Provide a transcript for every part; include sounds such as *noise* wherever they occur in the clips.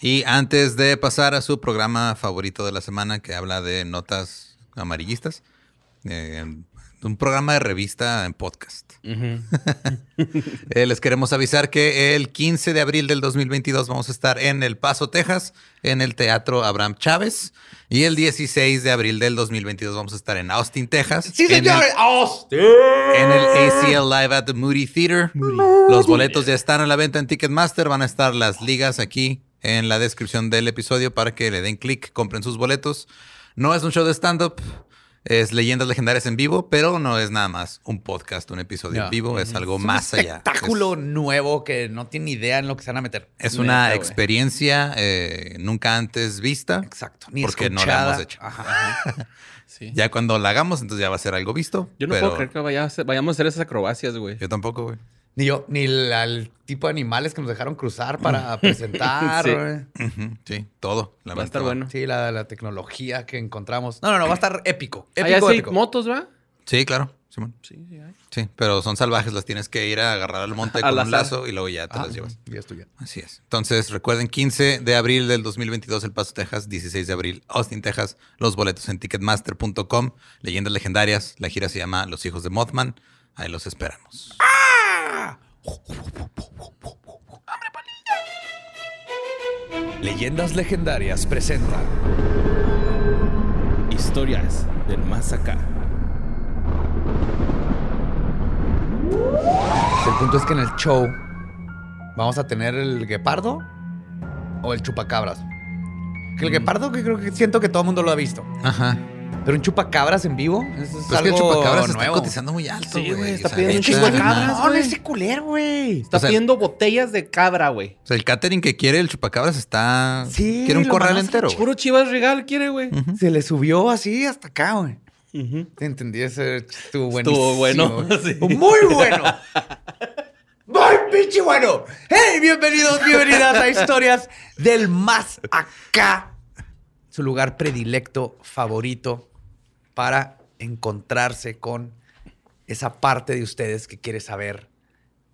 Y antes de pasar a su programa favorito de la semana que habla de notas amarillistas, eh, un programa de revista en podcast. *laughs* Eh, les queremos avisar que el 15 de abril del 2022 vamos a estar en El Paso, Texas, en el Teatro Abraham Chávez. Y el 16 de abril del 2022 vamos a estar en Austin, Texas. Sí, en señor. el- Austin. en el ACL Live at the Moody Theater. Los boletos ya están a la venta en Ticketmaster. Van a estar las ligas aquí en la descripción del episodio para que le den clic, compren sus boletos. No es un show de stand-up, es leyendas legendarias en vivo, pero no es nada más un podcast, un episodio en vivo. Es algo Es un más allá. espectáculo nuevo que no tiene idea en lo que se van a meter. Es, una experiencia eh, nunca antes vista. Exacto. Ni porque no la escuchada. hemos hecho. Ajá, ajá. *laughs* Sí. Ya cuando la hagamos, entonces ya va a ser algo visto. Yo no pero puedo creer que vaya a hacer- vayamos a hacer esas acrobacias, güey. Yo tampoco, güey. Ni yo, ni el, al tipo de animales que nos dejaron cruzar para *laughs* presentar. Sí. todo. la Va a estar verdad. bueno. Sí, la, la tecnología que encontramos. No, no, no, va a estar épico. Allá Épico, sí, épico. motos, ¿va? Sí, claro. Simón. Sí, sí, hay. Sí, pero son salvajes, las tienes que ir a agarrar al monte *laughs* con un lazo y luego ya te Ah, las llevas. Ya estoy bien. Así es. Entonces, recuerden, 15 de abril del 2022, El Paso, Texas. 16 de abril, Austin, Texas. Los boletos en ticketmaster.com. Leyendas legendarias. La gira se llama Los Hijos de Mothman. Ahí los esperamos. Leyendas legendarias presenta. Historias del más acá. El punto es que en el show vamos a tener el guepardo o el chupacabras. Que el guepardo que creo que siento que todo el mundo lo ha visto. Ajá. Pero un chupacabras en vivo, eso es Pues es que el algo chupacabras está nuevo. cotizando muy alto, Sí, güey. O está sea, pidiendo un de no. ese culero, güey. Está O sea, pidiendo botellas de cabra, güey. O sea, el catering que quiere el chupacabras está. Sí, Quiere un corral entero. Puro chivas regal quiere, güey. Se le subió así hasta acá, güey. Te entendí, ese estuvo buenísimo. Estuvo bueno, *laughs* sí. Muy bueno. Muy pinche bueno. Hey, bienvenidos, bienvenidas a Historias del Más Acá. Su lugar predilecto, favorito, para encontrarse con esa parte de ustedes que quiere saber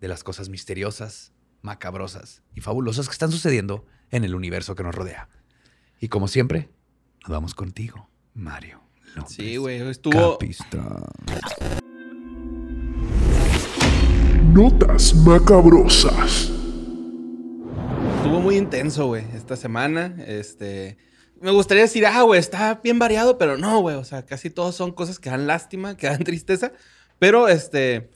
de las cosas misteriosas, macabrosas y fabulosas que están sucediendo en el universo que nos rodea. Y como siempre, nos vamos contigo, Mario. López Sí, güey. Estuvo. Capistrán. Notas macabrosas. Estuvo muy intenso, güey, esta semana. Este. Me gustaría decir, ah, güey, está bien variado, pero no, güey. O sea, casi todos son cosas que dan lástima, que dan *laughs* tristeza. Pero, este.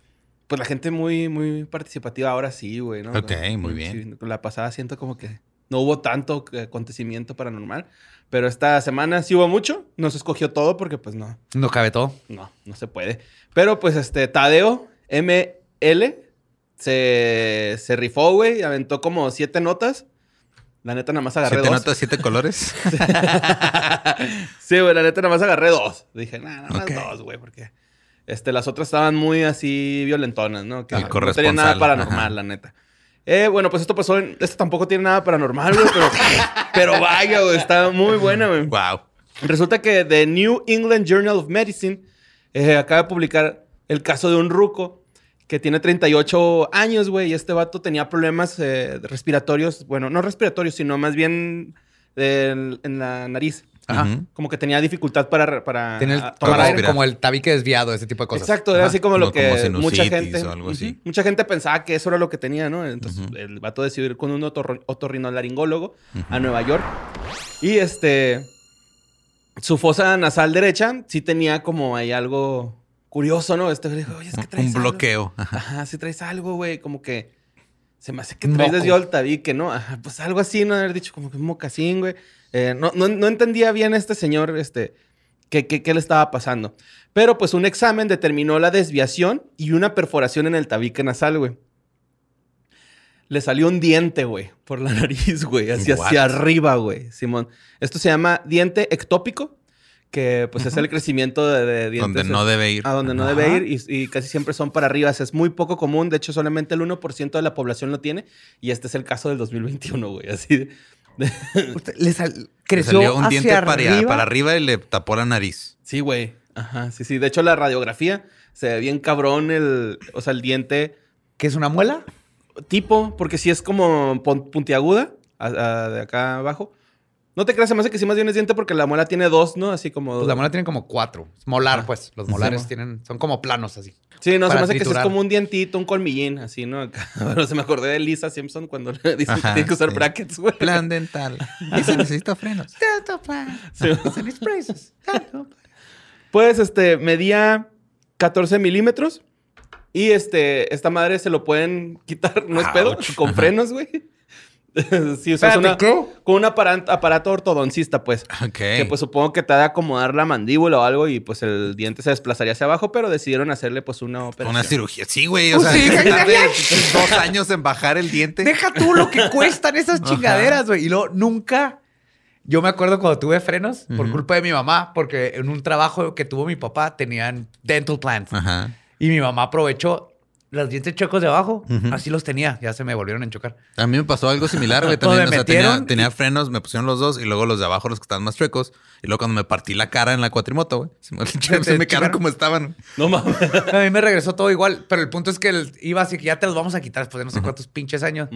Pues la gente muy, muy participativa ahora sí, güey, ¿no? Ok, La- muy sí, bien. la pasada siento como que no hubo tanto eh, acontecimiento paranormal. Pero esta semana sí hubo mucho. No se escogió todo porque, pues, no. No cabe todo. No, no se puede. Pero pues este, Tadeo ML se, se rifó, güey, y aventó como siete notas. La neta nada más agarré ¿Siete dos. notas, siete colores? *laughs* sí, güey, la neta nada más agarré dos. Dije, nada, nada más dos, güey, porque este, las otras estaban muy así violentonas, ¿no? Que El no tenía nada paranormal, ajá. la neta. Eh, bueno, pues esto pasó en... Esto tampoco tiene nada paranormal, güey, pero, pero vaya, güey, está muy buena, güey. wow. Resulta que The New England Journal of Medicine eh, acaba de publicar el caso de un ruco que tiene 38 años, güey, y este vato tenía problemas eh, respiratorios, bueno, no respiratorios, sino más bien del- en la nariz. Ajá. Como que tenía dificultad para, para Tiene el, tomar aire. como el tabique desviado, ese tipo de cosas. Exacto, era así como lo No, que como mucha gente, o algo así. Ujú. mucha gente pensaba que eso era lo que tenía, ¿no? Entonces el vato decidió ir con un otorro- otorrinolaringólogo a Nueva York y este su fosa nasal derecha sí tenía como ahí algo curioso, ¿no? Este le dijo, oye, es que traes Un algo". bloqueo. Ajá. Ajá, sí traes algo, güey, como que se me hace que traes desviado el tabique, ¿no? Ajá, pues algo así, no haber dicho como que un mocasín, güey. Eh, no, no, no entendía bien este señor, este, qué, qué, qué le estaba pasando. Pero pues un examen determinó la desviación y una perforación en el tabique nasal, güey. Le salió un diente, güey, por la *laughs* nariz, güey, hacia, hacia arriba, güey, Simón. Esto se llama diente ectópico, que pues es el crecimiento de, de dientes. Donde no debe ir. A donde no Ajá. debe ir y, y casi siempre son para arriba. O sea, es muy poco común. De hecho, solamente el 1% de la población lo tiene. Y este es el caso del 2021, güey. Así de... *laughs* Le, sal- Le creció salió un hacia diente para arriba. para arriba y le tapó la nariz. Sí, güey. Ajá, sí, sí. De hecho, la radiografía se ve bien cabrón el... O sea, el diente ¿Qué es una muela? tipo, porque sí es como puntiaguda. a- a- de acá abajo. No te creas, se me hace que sí más bien es diente porque la muela tiene dos, ¿no? Así como... Pues la mola tiene como cuatro. Es molar, Ah. pues. Los molares Sí, tienen, son como planos así. Sí, no, se me hace que sí es como un dientito, un colmillín, así, ¿no? *laughs* Bueno, se me acordé de Lisa Simpson cuando le dicen que tiene que usar sí. brackets, güey. Plan dental. Se necesita frenos. *laughs* Sí. *laughs* Pues, este, medía 14 milímetros. Y este, esta madre se lo pueden quitar, no es pedo, Ouch. con frenos, güey. *laughs* sí, o sea, es Espérate, una- ¿qué? con un aparato, aparato ortodoncista, pues. Ok. Que pues supongo que te ha de acomodar la mandíbula o algo y pues el diente se desplazaría hacia abajo, pero decidieron hacerle pues una operación. Una cirugía. Sí, güey. O Pues sea, sí, se ay, tarde ay, dos años en bajar el diente. Deja tú lo que cuestan esas chingaderas, güey. Y luego nunca. Yo me acuerdo cuando tuve frenos por culpa de mi mamá, porque en un trabajo que tuvo mi papá tenían dental plans. Ajá. Y mi mamá aprovechó los dientes chocos de abajo. Así los tenía. Ya se me volvieron a enchocar. A mí me pasó algo similar, güey. *laughs* También, me o sea, tenía, tenía frenos, me pusieron los dos y luego los de abajo, los que estaban más chuecos. Y luego cuando me partí la cara en la cuatrimoto, güey, se me, *laughs* se te me quedaron como estaban. No mames. A mí me regresó todo igual. Pero el punto es que el- iba así que ya te los vamos a quitar después de no sé cuántos pinches años.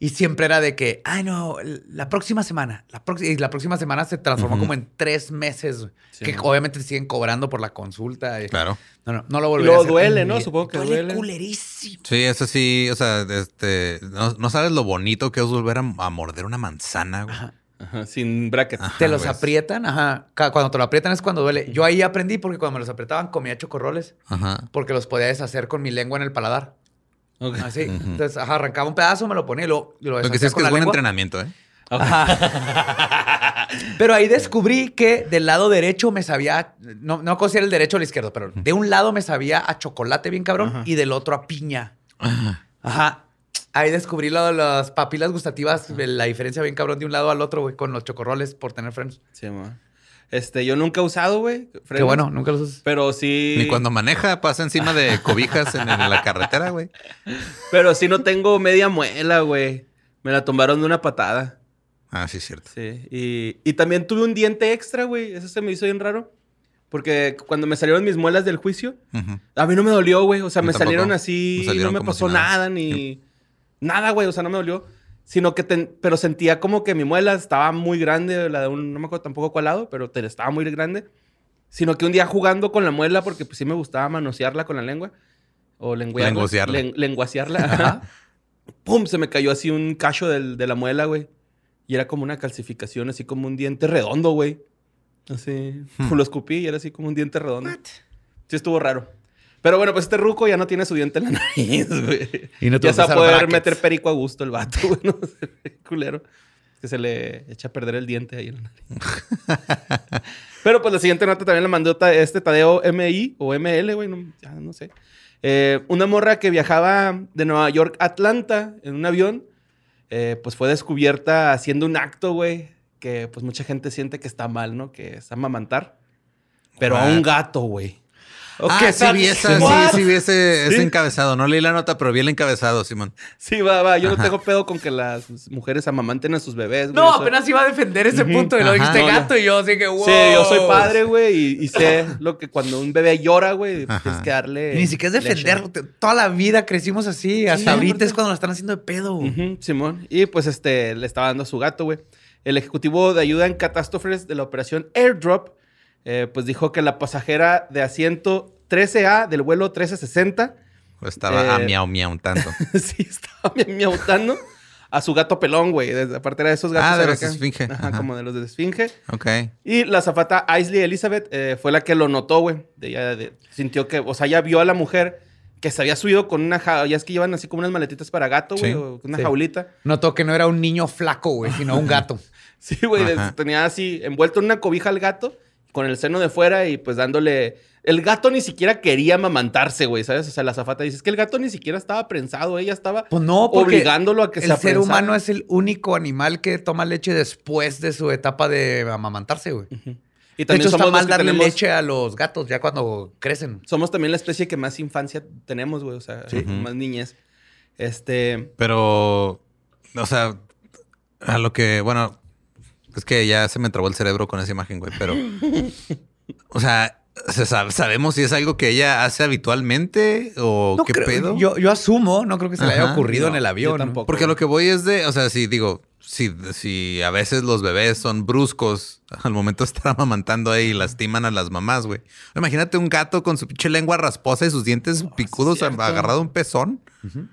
Y siempre era de que, ay, no, la próxima semana. La próxima y la próxima semana se transformó como en tres meses. güey, Sí. que obviamente te siguen cobrando por la consulta. y- Claro. No, no, no lo volveré a hacer. duele, ¿no? Supongo que duele. duele. culerísimo. Sí, eso sí, o sea, este, no, no sabes lo bonito que es volver a, a morder una manzana, güey. Ajá, sin brackets. Ajá, Te los aprietan, ajá. Cuando te lo aprietan es cuando duele. Yo ahí aprendí porque cuando me los apretaban comía chocorroles Ajá. porque los podía deshacer con mi lengua en el paladar. Ok. Así. Entonces, ajá, arrancaba un pedazo, me lo ponía y lo, y lo Lo que deshacía sí es que con es buen lengua. entrenamiento, ¿eh? *laughs* Pero ahí descubrí que del lado derecho me sabía, no, no considero el derecho o el izquierdo, pero de un lado me sabía a chocolate bien cabrón Ajá. y del otro a piña. Ajá. Ahí descubrí lo las papilas gustativas, la diferencia bien cabrón de un lado al otro, güey, con los chocorroles por tener frenos. Sí, ma. Este, yo nunca he usado, güey. Qué bueno, nunca los usas. Pero sí. Ni cuando maneja pasa encima de *laughs* cobijas en, en la carretera, güey. Pero sí no tengo media muela, güey. Me la tumbaron de una patada. Ah, sí, es cierto. Sí. Y, y también tuve un diente extra, güey. Eso se me hizo bien raro. Porque cuando me salieron mis muelas del juicio, a mí no me dolió, güey. O sea, me tampoco. salieron así, Me salieron no me pasó si nada. nada, ni nada, güey. O sea, no me dolió. Sino que, ten- pero sentía como que mi muela estaba muy grande, la de un, no me acuerdo tampoco cuál lado, pero te- estaba muy grande. Sino que un día jugando con la muela, porque pues sí me gustaba manosearla con la lengua. O lenguearla. Lenguasearla. Len- lenguasearla. Ajá. ¡Pum! Se me cayó así un cacho del- de la muela, güey. Y era como una calcificación, así como un diente redondo, güey. Así. Hmm. *laughs* Lo escupí y era así como un diente redondo. Sí estuvo raro. Pero bueno, pues este ruco ya no tiene su diente en la *laughs* nariz, güey. Y no ya se va a poder brackets. meter perico a gusto el vato, *laughs* güey. No sé, culero. Que se le echa a perder el diente ahí en la nariz. *laughs* Pero pues la siguiente nota también la mandó este Tadeo MI o ML, güey. No, ya no sé. Eh, una morra que viajaba de Nueva York a Atlanta en un avión, eh, pues fue descubierta haciendo un acto, güey, que pues mucha gente siente que está mal, ¿no? Que es amamantar. Pero a un gato, güey. Ah, Ok, sí vi, esa, sí, sí vi ese, ese Sí. encabezado. No leí la nota, pero vi el encabezado, Simón. Sí, va, va. Yo no tengo pedo con que las mujeres amamanten a sus bebés, güey. No, apenas iba a defender ese punto y lo dijiste No, ya. gato y yo así que wow. Sí, yo soy padre, güey, y, y sé lo que cuando un bebé llora, güey, Ajá. tienes que darle. Y ni siquiera es leche. te- Toda la vida crecimos así. Hasta Sí, ahorita es cuando lo están haciendo de pedo. güey. Ujú, Simón. Y pues este le estaba dando a su gato, güey. El ejecutivo de ayuda en catástrofes de la operación Airdrop, eh, pues dijo que la pasajera de asiento 13A del vuelo 1360 Estaba a Eh, miau miau un tanto. *laughs* sí estaba mi- miautando a su gato pelón, güey. Desde- Aparte era de esos gatos. Ah, de los de esfinge. Ajá, Ajá. como de los de esfinge. Ok. Y la zafata Aisley Elizabeth eh, fue la que lo notó, güey. De ella de- sintió que, o sea, ya vio a la mujer que se había subido con una jaula. Ya es que llevan así como unas maletitas para gato, güey, Sí. o una Sí. jaulita. Notó que no era un niño flaco, güey, sino un *laughs* gato. Sí, güey, tenía así envuelto en una cobija al gato, con el seno de fuera y pues dándole. El gato ni siquiera quería amamantarse, güey, ¿sabes? O sea, la zafata dice: Es que el gato ni siquiera estaba prensado, ella estaba Pues no, obligándolo a que se el ser humano es el único animal que toma leche después de su etapa de amamantarse, güey. Y De también hecho, está somos mal que darle tenemos- leche a los gatos ya cuando crecen. Somos también la especie que más infancia tenemos, güey, o sea, más niñez. Este. Pero, o sea, a lo que, bueno, es que ya se me trabó el cerebro con esa imagen, güey, pero, *laughs* o sea, se sabe- ¿Sabemos si es algo que ella hace habitualmente o No qué creo- pedo? Yo, yo asumo, no creo que se le haya ocurrido No, en el avión. tampoco. Porque a lo que voy es de, o sea, si digo, si, si a veces los bebés son bruscos al momento de estar amamantando ahí y lastiman a las mamás, güey. Imagínate un gato con su pinche lengua rasposa y sus dientes picudos agarrado a un pezón.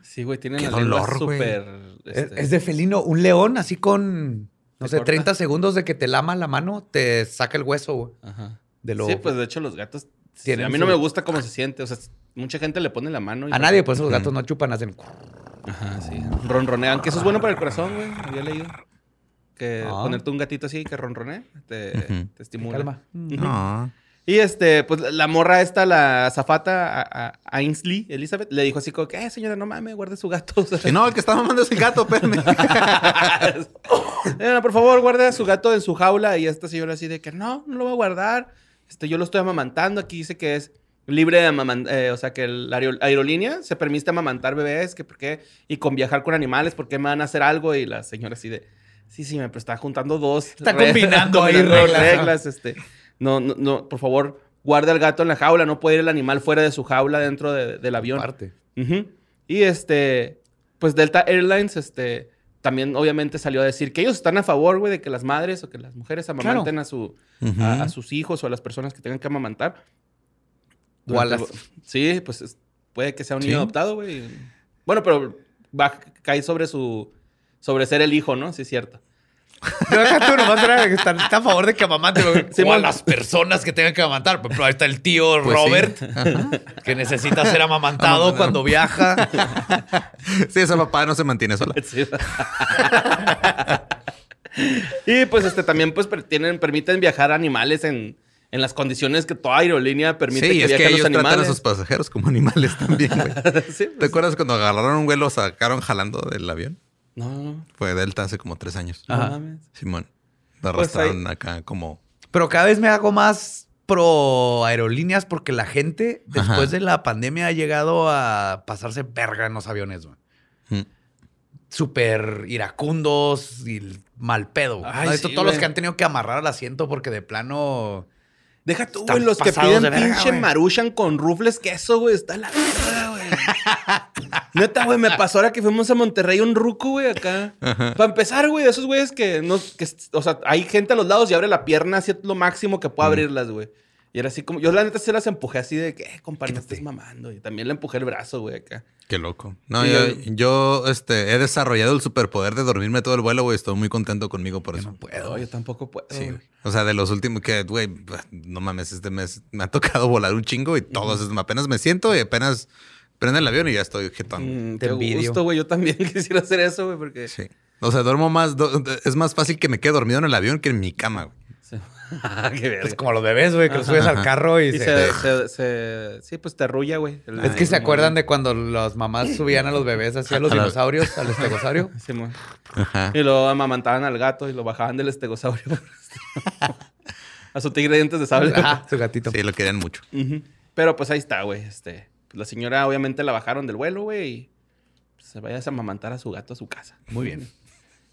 Sí, güey, tienen la lengua dolor, güey. súper... Es, este, es de felino. Un león así con, no ¿Te sé, corta? 30 segundos de que te lama la mano, te saca el hueso, güey. Ajá. De lo... Sí, pues de hecho los gatos... sí, Tienen a mí no me gusta cómo se siente. O sea, mucha gente le pone la mano. y A nadie, pues esos gatos no chupan, hacen... Ajá, sí. Ronronean, que eso es bueno para el corazón, güey. Había leído. Que Ah. ponerte un gatito así que ronronee te estimula. Calma. No. Y este, pues la morra esta, la zafata, a, a- Ainsley, Elizabeth, le dijo así como que, eh, señora, no mames, guarde su gato. O *laughs* sea, Que no, el que está mamando es el gato, espérame. *laughs* "Señora, por favor, guarde a su gato en su jaula. Y esta señora así de que, no, no lo voy a guardar. Este, yo lo estoy amamantando. Aquí dice que es libre de amamantar, o sea, que la aero- aerolínea se permite amamantar bebés, que por qué, y con viajar con animales, ¿por qué me van a hacer algo? Y la señora así de, sí, sí, me pero está juntando dos. Está re- combinando *laughs* ahí combinando reglas. reglas, este. No, no, no, por favor, guarde al gato en la jaula, no puede ir el animal fuera de su jaula dentro de- del avión. Aparte. Ujú. Y este, pues Delta Airlines, este, también obviamente salió a decir que ellos están a favor, güey, de que las madres o que las mujeres amamanten a, su, a, a sus hijos o a las personas que tengan que amamantar. O a las- Sí, pues es- puede que sea un Sí. niño adoptado, güey. Bueno, pero va, cae sobre su, sobre ser el hijo, ¿no? Sí, es cierto. Yo acá tú nomás era que están, está a favor de que amamanten. güey. o a las personas que tengan que amamantar. Por ejemplo, ahí está el tío Pues sí. Robert, que necesita ser amamantado Amamantado. cuando viaja. Sí, esa papá no se mantiene sola. Sí. y pues este también pues tienen, permiten viajar animales en, en las condiciones que toda aerolínea permite Sí, que es que viajen ellos los tratan a animales. sus pasajeros como animales también, güey. *laughs* Sí, ¿Te pues, acuerdas cuando agarraron un vuelo, sacaron jalando del avión? No, no, no. Fue Delta hace como tres años. No Ajá. mames. Simón. Lo Pues arrastraron acá como... Pero cada vez me hago más pro aerolíneas porque la gente después Ajá. de la pandemia ha llegado a pasarse verga en los aviones, güey. Mm. Súper iracundos y mal pedo. güey. Ay, ¿No? Sí, todos los que han tenido que amarrar al asiento porque de plano... Deja tú, güey, los que piden verga, pinche güey. maruchan con rufles queso, güey, está la. *laughs* Neta, güey, me pasó ahora que fuimos a Monterrey un ruco, güey, acá. Para empezar, güey, de esos güeyes que no, que, o sea, hay gente a los lados y abre la pierna así lo máximo que pueda abrirlas, güey. Y era así como, yo la neta se las empujé así de que, eh, compadre, no estés mamando. Y también le empujé el brazo, güey, acá. Qué loco. No, yo, yo- este, he desarrollado el superpoder de dormirme todo el vuelo, güey. Estoy muy contento conmigo por eso. No puedo. Yo tampoco puedo. Sí, güey. O sea, de los últimos que, güey, no mames, este mes me ha tocado volar un chingo y todos, apenas me siento y apenas prende el avión y ya estoy jetón. Mm, Te envidio. gusto, güey. Yo también *laughs* quisiera hacer eso, güey, porque... Sí. O sea, duermo más, do- es más fácil que me quede dormido en el avión que en mi cama, güey. Sí. *laughs* Ah, qué. Es como los bebés, güey, que los subes al carro y, Y se... se, se- se- sí, pues te arrulla, güey. Es que se acuerdan de cuando las mamás subían a los bebés hacia los A la- dinosaurios, al estegosaurio. *laughs* Sí. Ajá. Y lo amamantaban al gato y lo bajaban del estegosaurio. a su tigre de dientes de sable. Ajá, su gatito. Sí, lo querían mucho. Pero pues ahí está, güey. Este, la señora obviamente la bajaron del vuelo, güey. Y se vaya a amamantar a su gato a su casa. Muy bien.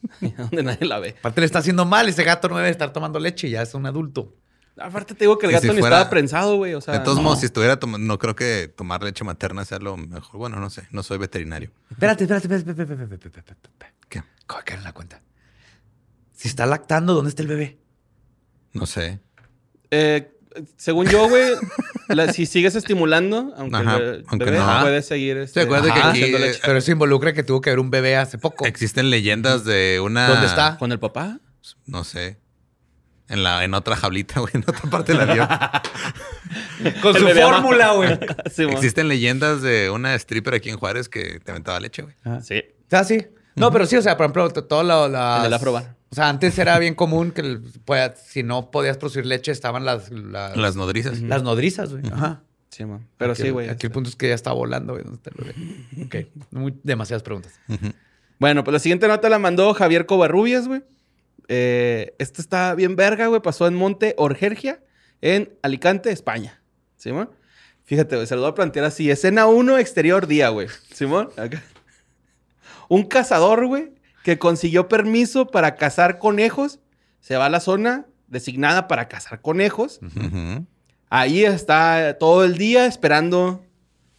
*laughs* donde nadie la ve. Aparte le está haciendo mal, ese gato no debe estar tomando leche, ya es un adulto. Aparte te digo que el gato si ni fuera- estaba prensado, güey. O sea, de todos no. modos, si estuviera tomando, no creo que tomar leche materna sea lo mejor. Bueno, no sé, no soy veterinario. Espérate, espérate, espérate, espérate, espérate, espérate. ¿Qué? ¿Cómo caer en la cuenta? Si está lactando, ¿dónde está el bebé? No sé. Eh, según yo, güey, la- si sigues estimulando, aunque Ajá, el aunque bebé no. puede seguir. Este, acuerda que aquí, haciendo eh, leche. Pero eso involucra que tuvo que haber un bebé hace poco. Existen leyendas de una. ¿Dónde está? ¿Con el papá? No sé. En la, en otra jaulita, güey, en otra parte del avión. *laughs* Con El su fórmula, güey. *laughs* sí. Existen leyendas de una stripper aquí en Juárez que te aventaba leche, güey. Sí. Ah, sí. No, pero sí, o sea, por ejemplo, todo lo, las- En el Afrobar. O sea, antes era bien común que el- pueda- si no podías producir leche, estaban las, las, Las nodrizas. las nodrizas, güey. Ajá. Sí. Pero Aquí sí, güey. Aquí este. el punto es que ya está volando, güey. Ok. Muy- demasiadas preguntas. Bueno, pues la siguiente nota la mandó Javier Covarrubias, güey. Eh, esto está bien verga, güey. Pasó en Monte Orgergia, en Alicante, España. ¿Simón? Fíjate, güey, se lo voy a plantear así. Escena 1, exterior día, güey. ¿Simón? Acá. Un cazador, güey, que consiguió permiso para cazar conejos, se va a la zona designada para cazar conejos. Ahí está todo el día esperando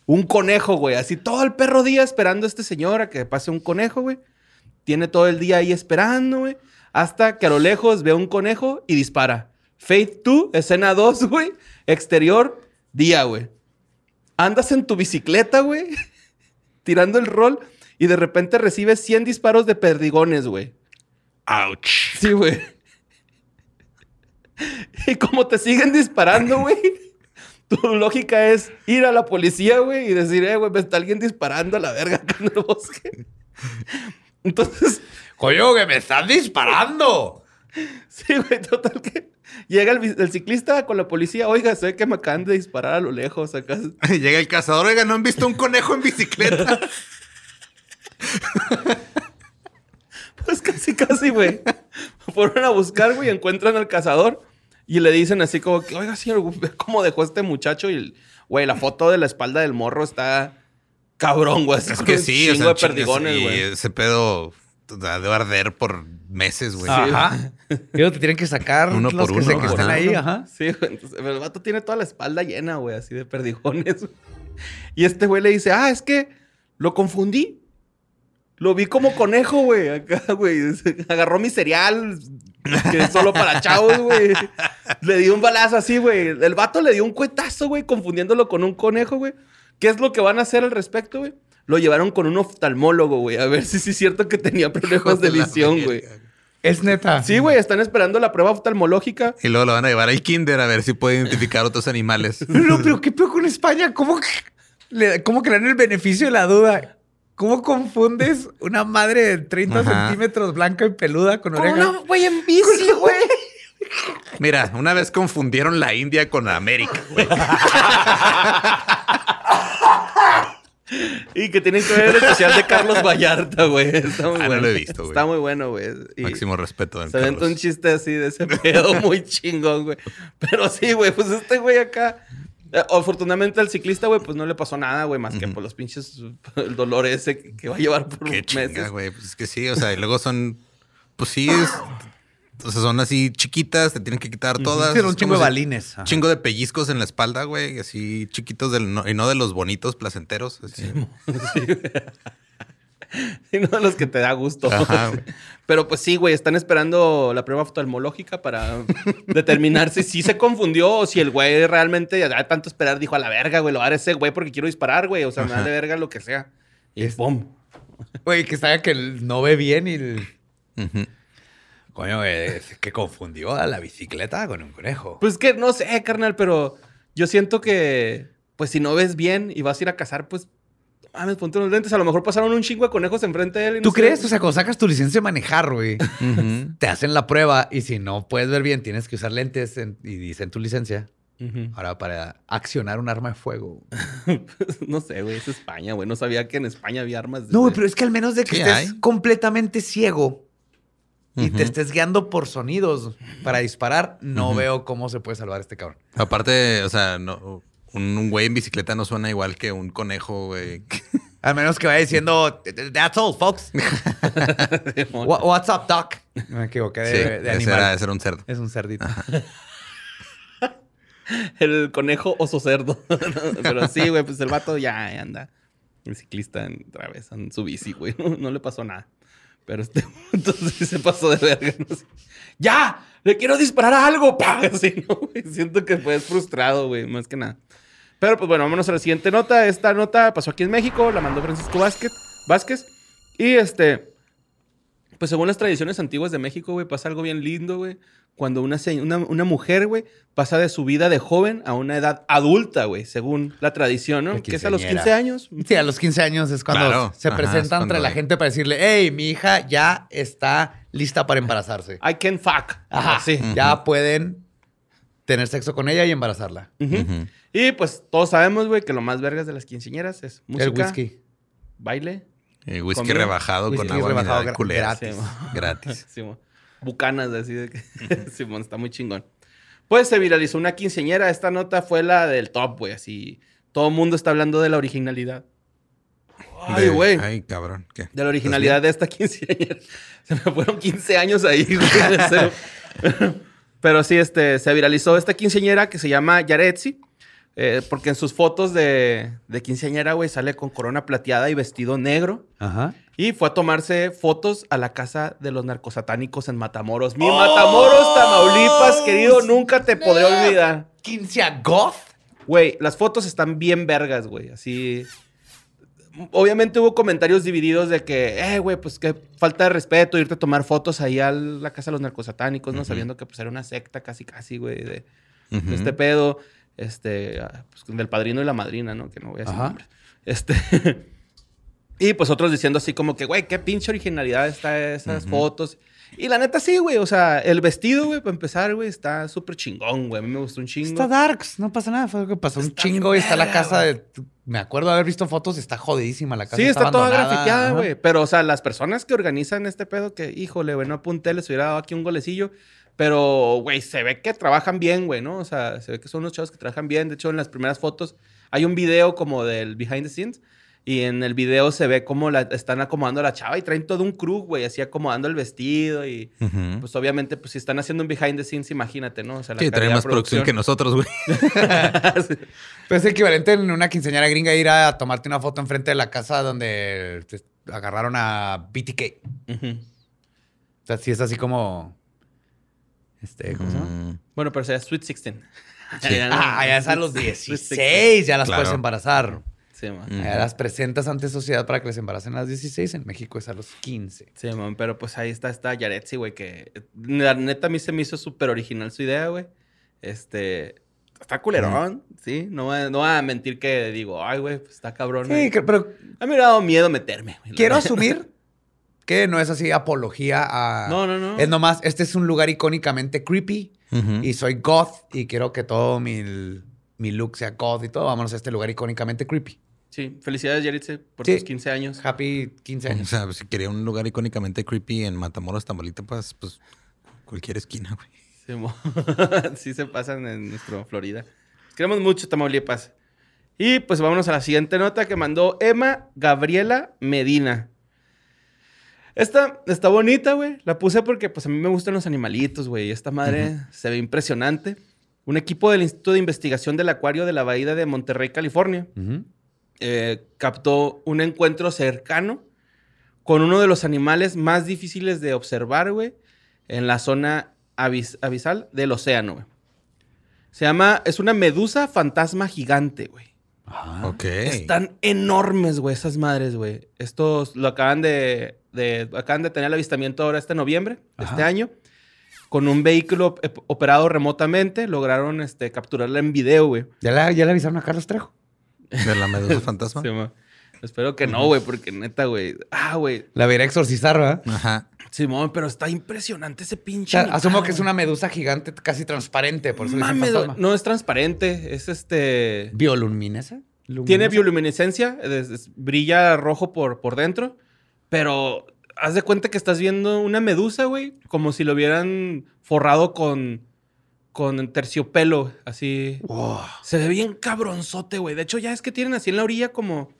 un conejo, güey. Así todo el perro día esperando a este señor a que pase un conejo, güey. Tiene todo el día ahí esperando, güey. Hasta que a lo lejos ve un conejo y dispara. Faith 2, escena 2, *laughs* güey. Exterior, día, güey. Andas en tu bicicleta, güey. *laughs* tirando el rol y de repente recibes 100 disparos de perdigones, güey. Ouch. Sí, güey. Y como te siguen disparando, güey, tu lógica es ir a la policía, güey, y decir, eh, güey, me está alguien disparando a la verga acá en el bosque. Entonces, Coño, que me están disparando. sí, güey, total que llega el, el ciclista con la policía, oiga, sé que me acaban de disparar a lo lejos acá. *laughs* Llega el cazador, oiga, ¿no han visto un conejo en bicicleta? *laughs* Pues casi, casi, güey. Fueron a buscar, güey, encuentran al cazador y le dicen así como que, oiga, señor, ve cómo dejó este muchacho y, güey, la foto de la espalda del morro está cabrón, güey. es que sí, sea, de perdigones, güey. ese pedo debe arder por meses, güey. Ajá. Te tienen que sacar Uno los por que, se- uno, que estén ajá. ahí, ajá. Sí, güey. Entonces, el vato tiene toda la espalda llena, güey, así de perdigones. *laughs* Y este güey le dice, ah, es que lo confundí. Lo vi como conejo, güey. Acá, güey. *laughs* Agarró mi cereal, que es solo para chavos, güey. Le dio un balazo así, güey. El vato le dio un cuetazo, güey, confundiéndolo con un conejo, güey. ¿Qué es lo que van a hacer al respecto, güey? Lo llevaron con un oftalmólogo, güey, a ver si sí es cierto que tenía problemas de visión, güey. Es neta. Sí, güey, están esperando la prueba oftalmológica. Y luego lo van a llevar al kinder a ver si puede identificar otros animales. No, pero ¿qué peor con España? ¿Cómo, que- le, ¿Cómo que le dan el beneficio de la duda? ¿Cómo confundes una madre de 30 Ajá. centímetros blanca y peluda con Con oreja? una güey en bici, güey. Mira, una vez confundieron la India con América, güey. Y que tienen que ver el especial de Carlos Vallarta, güey. Está muy Ah, no bueno. lo he visto, güey. Está muy bueno, güey. Y Máximo respeto. don Se aventó un chiste así de ese pedo muy chingón, güey. Pero sí, güey, pues este güey acá. Eh, Afortunadamente al ciclista, güey, pues no le pasó nada, güey, más que por los pinches, *laughs* el dolor ese que, va a llevar por Qué chinga, meses. güey. Pues es que sí, o sea, y luego son, pues sí, es, o sea, son así chiquitas, te tienen que quitar todas. Era un Es chingo de como si- balines. Ajá. Chingo de pellizcos en la espalda, güey, así chiquitos del, no- y no de los bonitos placenteros. así. *laughs* *laughs* Y no de los que te da gusto. Ajá. *laughs* Pero pues sí, güey, están esperando la prueba oftalmológica para *laughs* determinar si sí se confundió o si el güey realmente, ya de tanto esperar, dijo a la verga, güey, lo a dar ese güey porque quiero disparar, güey. O sea, me da de verga lo que sea. Y ¡pum! Güey, que sabe que no ve bien y... el-. Coño, güey, es que confundió a la bicicleta con un conejo. Pues que no sé, carnal, pero yo siento que, pues si no ves bien y vas a ir a cazar, pues, mames, ponte unos lentes. A lo mejor pasaron un chingo de conejos enfrente de él. y no ¿Tú sé. crees? O sea, cuando sacas tu licencia de manejar, güey, *laughs* te hacen la prueba y si no puedes ver bien, tienes que usar lentes en- y dice en tu licencia. Ahora, para accionar un arma de fuego. *laughs* no sé, güey, es España, güey. No sabía que en España había armas. de- No, güey, pero es que al menos de que estés hay. completamente ciego y te estés guiando por sonidos para disparar, no veo cómo se puede salvar este cabrón. Aparte, o sea, no, un, un güey en bicicleta no suena igual que un conejo, güey. *laughs* Al menos que vaya diciendo, that's all, folks. *laughs* Wha- What's up, doc? Me equivoqué de, Sí, de ese animal. era, ese era un cerdo. Es un cerdito. *laughs* El conejo oso cerdo. pero sí, güey, pues el vato ya anda. El ciclista en- otra vez en su bici, güey. No, no le pasó nada. Pero este, entonces sí se pasó de verga. ¡Ya! ¡Le quiero disparar a algo! ¡Pah! Así, ¿no, güey? Siento que fue frustrado, güey, más que nada. Pero pues bueno, vámonos a la siguiente nota. Esta nota pasó aquí en México, la mandó Francisco Vázquez. Vázquez y este, pues según las tradiciones antiguas de México, güey, pasa algo bien lindo, güey. Cuando una, una, una mujer, güey, pasa de su vida de joven a una edad adulta, güey, según la tradición, ¿no? Que es a los quinceañera. 15 años. Sí, a los 15 años es cuando Claro. se Ajá, presenta es entre cuando- la gente para decirle, hey, mi hija ya está lista para embarazarse. I can fuck. Ajá, Sí. Ya pueden tener sexo con ella y embarazarla. Y pues todos sabemos, güey, que lo más vergas de las quinceañeras es música, El whisky. baile, Eh, whisky Comida. rebajado Whisky con agua rebajado gra- culera. gratis. Gratis. Simón. *laughs* bucanas, así de que. *laughs* Simón, está muy chingón. Pues se viralizó una quinceañera. Esta nota fue la del top, güey. Así. Todo el mundo está hablando de la originalidad. Ay, güey. Ay, cabrón. ¿Qué? De la originalidad de esta quinceañera. *laughs* Se me fueron 15 años ahí, güey. Pero sí, este, se viralizó esta quinceañera que se llama Yaretsi. eh, porque en sus fotos de, de quinceañera, güey, sale con corona plateada y vestido negro. Ajá. Y fue a tomarse fotos a la casa de los narcosatánicos en Matamoros. Mi Matamoros, Tamaulipas, querido, nunca te podré olvidar. 15 a goth. Güey, las fotos están bien vergas, güey. Así. Obviamente hubo comentarios divididos de que, eh, güey, pues que falta de respeto irte a tomar fotos ahí a la casa de los narcosatánicos, ¿no? Sabiendo que pues era una secta casi, casi, güey, de, este pedo. Este, ah, pues, del padrino y la madrina, ¿no? Que no voy a decir nombres. Este. *laughs* y pues otros diciendo así como que, güey, qué pinche originalidad está esas fotos. Y la neta sí, güey. O sea, el vestido, güey, para empezar, güey, está súper chingón, güey. A mí me gustó un chingo. Está darks, no pasa nada. Fue lo que pasó un Está chingo y bien está la casa de. Me acuerdo de haber visto fotos, está jodidísima la casa. Sí, está, toda abandonada. grafiteada, Ajá. güey. Pero, o sea, las personas que organizan este pedo, que, híjole, güey, no apunté, les hubiera dado aquí un golecillo. Pero, güey, se ve que trabajan bien, güey, ¿no? O sea, se ve que son unos chavos que trabajan bien. De hecho, en las primeras fotos hay un video como del behind the scenes. Y en el video se ve cómo la están acomodando a la chava y traen todo un crew, güey, así acomodando el vestido. Y pues, obviamente, pues si están haciendo un behind the scenes, imagínate, ¿no? O sea, la Sí, calidad trae de más producción que nosotros, güey. *laughs* *laughs* Pues es equivalente en una quinceañera gringa ir a tomarte una foto enfrente de la casa donde te agarraron a BTK. O sea, sí es así como. Este, ¿cómo se llama? Mm. Bueno, pero sea Sweet 16. Sí. Ah, ya es a los Sweet 16, ya las Claro. puedes embarazar. Sí, man. Las presentas ante sociedad para que les embaracen a las 16. En México es a los 15. Sí, man, pero pues ahí está esta Yaretsi, güey, que eh, la neta a mí se me hizo súper original su idea, güey. Este, está culerón, ¿sí? No, voy a- no voy a mentir que digo, ay, güey, pues está cabrón. Sí, güey. que- pero A mí me ha dado miedo meterme, güey. quiero asumir *laughs* que no es así apología a. No, no, no. Es nomás, este es un lugar icónicamente creepy y soy goth y quiero que todo mi, mi look sea goth y todo. Vámonos a este lugar icónicamente creepy. Sí, felicidades, Yaretsi, por Sí. tus 15 años. Happy 15 O años. sea, si quería un lugar icónicamente creepy en Matamoros, Tamaulipas, pues cualquier esquina, güey. *laughs* Sí, se pasan en nuestro Florida. Queremos mucho Tamaulipas. Y pues vámonos a la siguiente nota que mandó Emma Gabriela Medina. Esta está bonita, güey. La puse porque pues a mí me gustan los animalitos, güey. Esta madre se ve impresionante. Un equipo del Instituto de Investigación del Acuario de la Bahía de Monterrey, California, Ujú. Eh, captó un encuentro cercano con uno de los animales más difíciles de observar, güey, en la zona abis- abisal del océano, güey. Se llama, es una medusa fantasma gigante, güey. Ajá. Ok. Están enormes, güey, esas madres, güey. Estos lo acaban de, de- acaban de tener el avistamiento ahora este noviembre de Ajá. este año. Con un vehículo op- operado remotamente, lograron este, capturarla en video, güey. ¿Ya, le, ¿Ya le avisaron a Carlos Trejo? De la medusa *laughs* fantasma. Sí, ma. Espero que no, güey, porque neta, güey. Ah, güey. La veré exorcizar, ¿verdad? Ajá. Simón, pero está impresionante ese O pinche. sea, asumo que es una medusa gigante casi transparente, por eso Mames, fantasma. No es transparente, es este. ¿Bioluminescente? Tiene bioluminescencia, es- es- brilla rojo por, por dentro, pero haz de cuenta que estás viendo una medusa, güey, como si lo hubieran forrado con, con terciopelo, así. Wow. Se ve bien cabronzote, güey. De hecho, ya es que tienen así en la orilla como.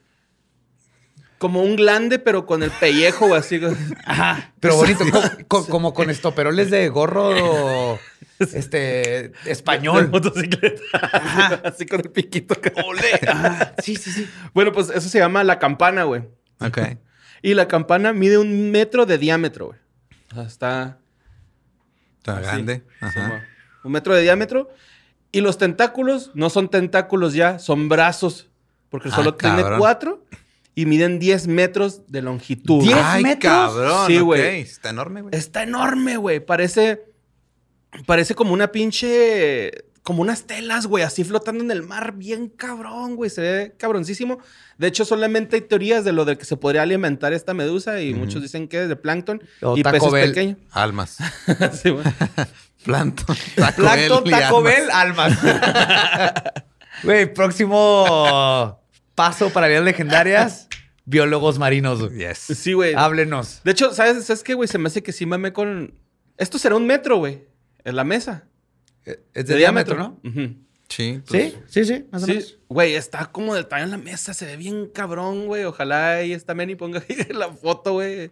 Como un glande, pero con el pellejo, güey, así. *laughs* Ajá, pero bonito, co- co- como con estoperoles de gorro este De español. motocicleta. Así, *laughs* así con el piquito. acá. Ajá, sí, sí, sí. Bueno, pues eso se llama la campana, güey. Ok. Y la campana mide un metro de diámetro, güey. O sea, está... Está así. grande. Sí, Ajá. Un metro de diámetro. Y los tentáculos no son tentáculos ya, son brazos. Porque Ah, solo tiene cabrón. cuatro y miden 10 metros de longitud. ¿Diez? Ay, metros? cabrón. Sí, güey. Está enorme, güey. Está enorme, güey. Parece. Parece como una pinche. Como unas telas, güey, así flotando en el mar, bien cabrón, güey. Se ve cabroncísimo. De hecho, solamente hay teorías de lo de que se podría alimentar esta medusa y Ujú. muchos dicen que es de plancton O y Taco peces Bell. pequeños. Almas. *laughs* Sí, güey. Plankton. Taco Plancton, Bell *laughs* Taco. Bell, almas. *laughs* Güey, próximo paso para vidas legendarias, biólogos marinos. Yes. Sí, güey. Háblenos. De hecho, ¿sabes, ¿sabes qué, güey? Se me hace que sí mame con. Esto será un metro, güey. En la mesa. Es de, diámetro, ¿no? Ujú. Sí. pues, Sí, sí, sí, más o Sí, menos. güey, está como del tamaño de la mesa, se ve bien cabrón, güey. Ojalá ahí está y ponga ahí *laughs* la foto, güey.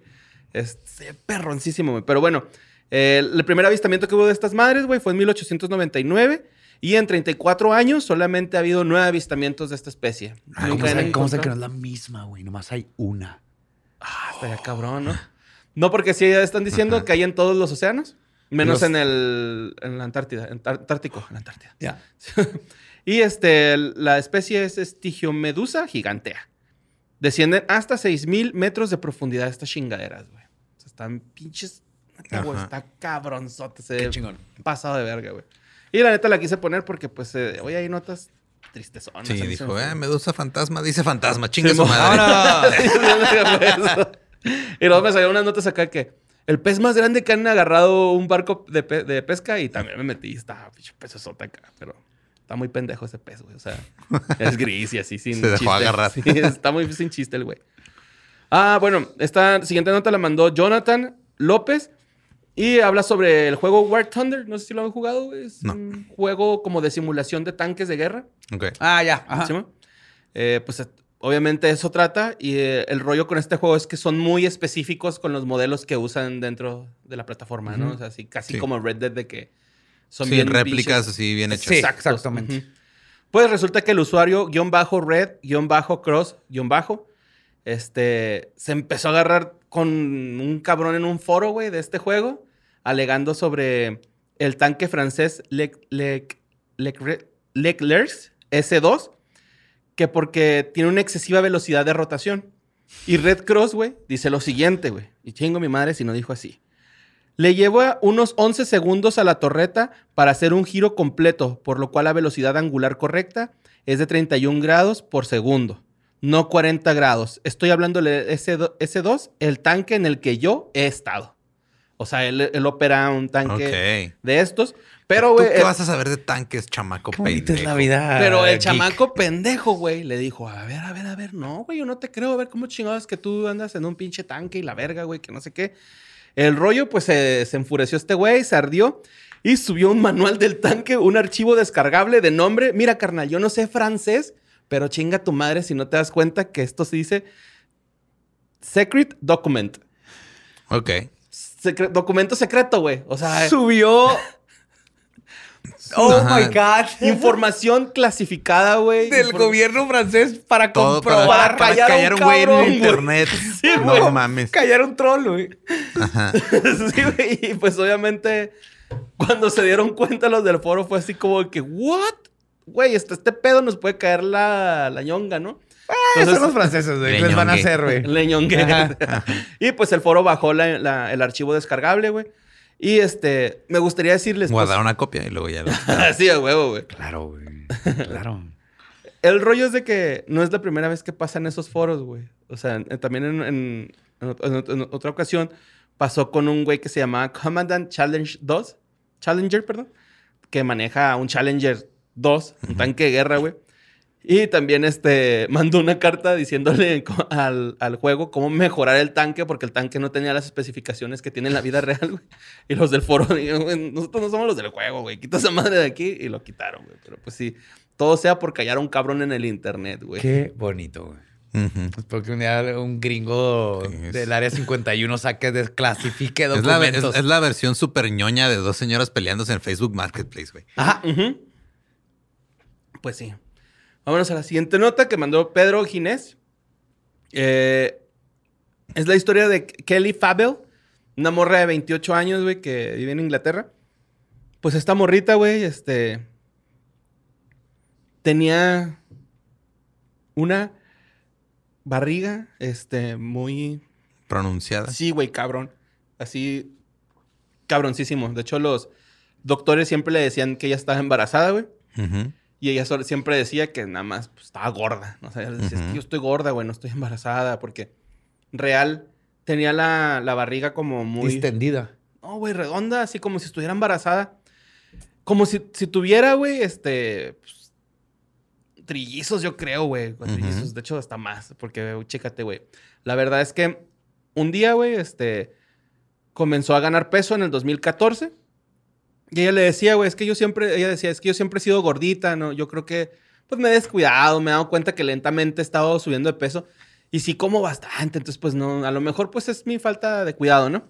Es, se ve perroncísimo, güey. Pero bueno, El, el primer avistamiento que hubo de estas madres, güey, fue en 1899. Y en 34 años solamente ha habido nueve avistamientos de esta especie. Nunca ¿Cómo sé, cómo sé que no es la misma, güey? Nomás hay una. Ah, estaría cabrón, ¿no? No, porque sí están diciendo Ajá. que hay en todos los océanos, menos Los- en el en la Antártida, en Antártico, en la Antártida. Ya. *laughs* y este, la especie es Estigiomedusa gigantea. Descienden hasta 6000 metros de profundidad estas chingaderas, güey. O sea, están pinches. Güey, está cabronzote. Se Qué chingón. pasado de verga, güey. Y la neta la quise poner porque, pues, eh, hoy hay notas tristezonas. Sí, dijo, eh. Medusa fantasma, dice fantasma, chinga Sí, su madre. *laughs* Y luego me salieron unas notas acá que el pez más grande que han agarrado un barco de, pe- de pesca y también me metí. Está pinche pezosota acá, pero está muy pendejo ese pez, güey. O sea, es gris y así *laughs* sin Se dejó chiste. agarrar. Sí, está muy sin chiste el güey. Ah, bueno, esta siguiente nota la mandó Jonathan López y habla sobre el juego War Thunder. No sé si lo han jugado. Es No. un juego como de simulación de tanques de guerra. Ok. Ah, ya. Ajá. ¿Sí, mo? Eh, pues eh, obviamente eso trata y eh, el rollo con este juego es que son muy específicos con los modelos que usan dentro de la plataforma, ¿no? O sea, así, casi Sí. como Red Dead de que son sí, bien réplicas bichos. así bien hechas. Sí, exactamente. Pues resulta que el usuario guion bajo red, guion bajo cross, guion bajo, este, se empezó a agarrar con un cabrón en un foro, güey, de este juego, alegando sobre el tanque francés Le- Le- Le- Leclerc S2, que porque tiene una excesiva velocidad de rotación. Y Red Cross, güey, dice lo siguiente, güey, y chingo mi madre si no dijo así. Le lleva unos 11 segundos a la torreta para hacer un giro completo, por lo cual la velocidad angular correcta es de 31 grados por segundo, no 40 grados. Estoy hablando del S2, S2, el tanque en el que yo he estado. O sea, él, él opera un tanque de estos, pero, ¿Tú güey, qué el- vas a saber de tanques, chamaco Qué es la pendejo? vida. pero el geek. chamaco pendejo, güey, le dijo, a ver, a ver, a ver, no, güey, yo no te creo, a ver cómo chingados que tú andas en un pinche tanque y la verga, güey, que no sé qué. El rollo, pues, se, se enfureció este güey, se ardió y subió un manual del tanque, un archivo descargable de nombre. Mira, carnal, yo no sé francés, pero chinga tu madre si no te das cuenta que esto se dice Secret Document. Ok. Secre- documento secreto, güey. O sea, Subió. Oh Ajá. my God. información clasificada, güey. Del gobierno francés para Todo para, comprobar. para callar a un callar un güey en internet. *laughs* no mames. Callar un troll, güey. Ajá. *laughs* sí, güey. Y pues obviamente, cuando se dieron cuenta los del foro, fue así como que, ¿what? Güey, este, este pedo nos puede caer la, la ñonga, ¿no? Ah, son los franceses, güey. ¿Qué les van a Leñongue. hacer, güey? *laughs* Le ñongué. Ajá. y pues el foro bajó la- la- el archivo descargable, güey. Y este, me gustaría decirles. pues, Guardar una copia y luego ya lo. *laughs* sí, a huevo, güey. Claro, güey. *laughs* Claro. El rollo es de que no es la primera vez que pasan esos foros, güey. O sea, también en, en- en ot- en ot- en otra ocasión pasó con un güey que se llamaba Commandant Challenge 2. Challenger, perdón. Que maneja un Challenger 2, un tanque de guerra, güey. Y también este, *laughs* mandó una carta diciéndole al, al juego cómo mejorar el tanque porque el tanque no tenía las especificaciones que tiene en la vida *laughs* real, güey. Y los del foro *laughs* dijeron, "Güey, nosotros no somos los del juego, güey. Quita esa madre de aquí y lo quitaron, güey. Pero pues sí, todo sea por callar a un cabrón en el internet, güey. Qué bonito, güey. Ujú. Espero que un día un gringo es- del área 51 saque, desclasifique Es la, documentos. es- es la versión súper ñoña de dos señoras peleándose en Facebook Marketplace, güey. Ajá. ujú. Pues sí. Vámonos a la siguiente nota que mandó Pedro Ginés. Eh, es la historia de Kelly Fabel, una morra de 28 años, güey, que vive en Inglaterra. Pues esta morrita, güey, este. Tenía una barriga, este, muy Pronunciada. Sí, güey, cabrón. Así, cabroncísimo. De hecho, los doctores siempre le decían que ella estaba embarazada, güey. Y ella siempre decía que nada más pues, estaba gorda. ¿no? O sea, ella decía, es que Ujú. yo estoy gorda, güey, no estoy embarazada. Porque real tenía la, la barriga como muy... Distendida. No, güey, redonda, así como si estuviera embarazada. Como si, si tuviera, güey, este... pues, trillizos, yo creo, güey. Trillizos, de hecho, hasta más. Porque, chécate, güey. La verdad es que un día, güey, este... Comenzó a ganar peso en el 2014. Y ella le decía, güey, es que yo siempre... Ella decía, es que yo siempre he sido gordita, ¿no? Yo creo que... Pues me he descuidado, me he dado cuenta que lentamente he estado subiendo de peso. Y sí como bastante, entonces pues no, a lo mejor pues es mi falta de cuidado, ¿no?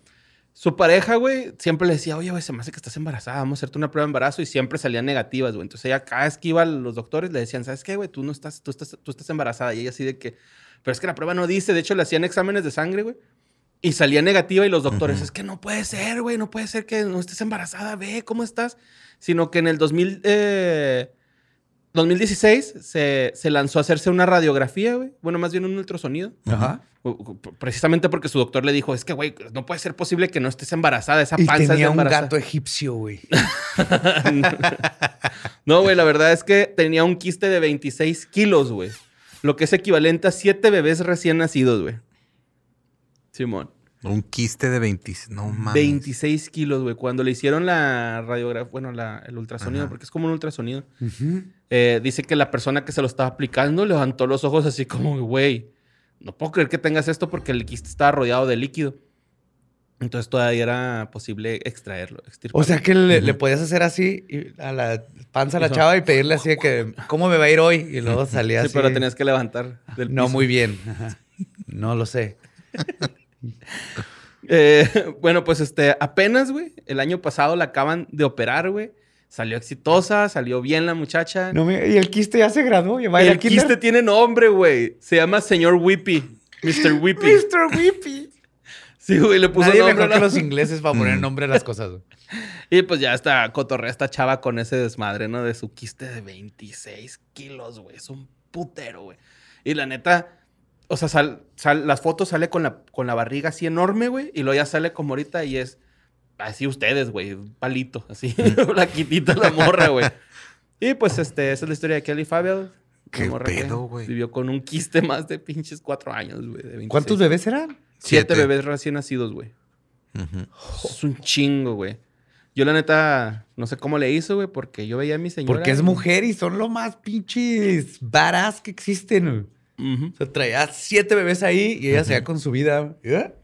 Su pareja, güey, siempre le decía, oye, güey, se me hace que estás embarazada, vamos a hacerte una prueba de embarazo. Y siempre salían negativas, güey. Entonces ella, cada vez que iba a los doctores, le decían, ¿sabes qué, güey? Tú no estás, tú estás, tú estás embarazada. Y ella así de que, pero es que la prueba no dice. De hecho, le hacían exámenes de sangre, güey. Y salía negativa y los doctores, es que no puede ser, güey, no puede ser que no estés embarazada, ve, ¿cómo estás? Sino que en el 2000, eh, 2016 se, se, lanzó a hacerse una radiografía, güey. Bueno, más bien un ultrasonido. Ajá. Precisamente porque su doctor le dijo, es que, güey, no puede ser posible que no estés embarazada. Esa panza y tenía es un gato egipcio, güey. *laughs* no, güey, la verdad es que tenía un quiste de 26 kilos, güey. Lo que es equivalente a siete bebés recién nacidos, güey. Simón. Un quiste de 20, no mames. 26 kilos, güey. Cuando le hicieron la radiografía, bueno, el ultrasonido, porque es como un ultrasonido, eh, dice que la persona que se lo estaba aplicando levantó los ojos así como, güey, no puedo creer que tengas esto porque el quiste estaba rodeado de líquido. Entonces todavía era posible extraerlo. O sea que le, podías hacer así a la panza a la chava y pedirle así de que, ¿cómo me va a ir hoy? Y luego salía así. Sí, pero tenías que levantar del No, muy bien. No lo sé. *laughs* Eh, bueno, pues este, apenas, güey, el año pasado la acaban de operar, güey. Salió exitosa, salió bien la muchacha. No, y el quiste ya se graduó. el quiste tiene nombre, güey. Se llama señor Whippy. Mr. Whippy. Mr. Whippy. *laughs* Sí, güey, le puso Nadie nombre. Mejor que los ingleses para poner nombre a las cosas. *laughs* Y pues ya está cotorrea esta chava con ese desmadre, ¿no? De su quiste de 26 kilos, güey. Es un putero, güey. Y la neta, o sea, sal, sal, las fotos sale con la, con la barriga así enorme, güey. Y luego ya sale como ahorita y es así ustedes, güey. Palito, así. *laughs* *laughs* la quitita la morra, güey. Y pues este, esa es la historia de Kelly Fabel. Qué pedo, güey. Vivió con un quiste más de pinches cuatro años, güey. ¿Cuántos bebés eran? Siete, bebés recién nacidos, güey. Es un chingo, güey. Yo la neta no sé cómo le hizo, güey, porque yo veía a mi señora. Porque es mujer y son lo más pinches varas que existen, güey. O sea, traía siete bebés ahí y ella se seguía con su vida. ¿Eh?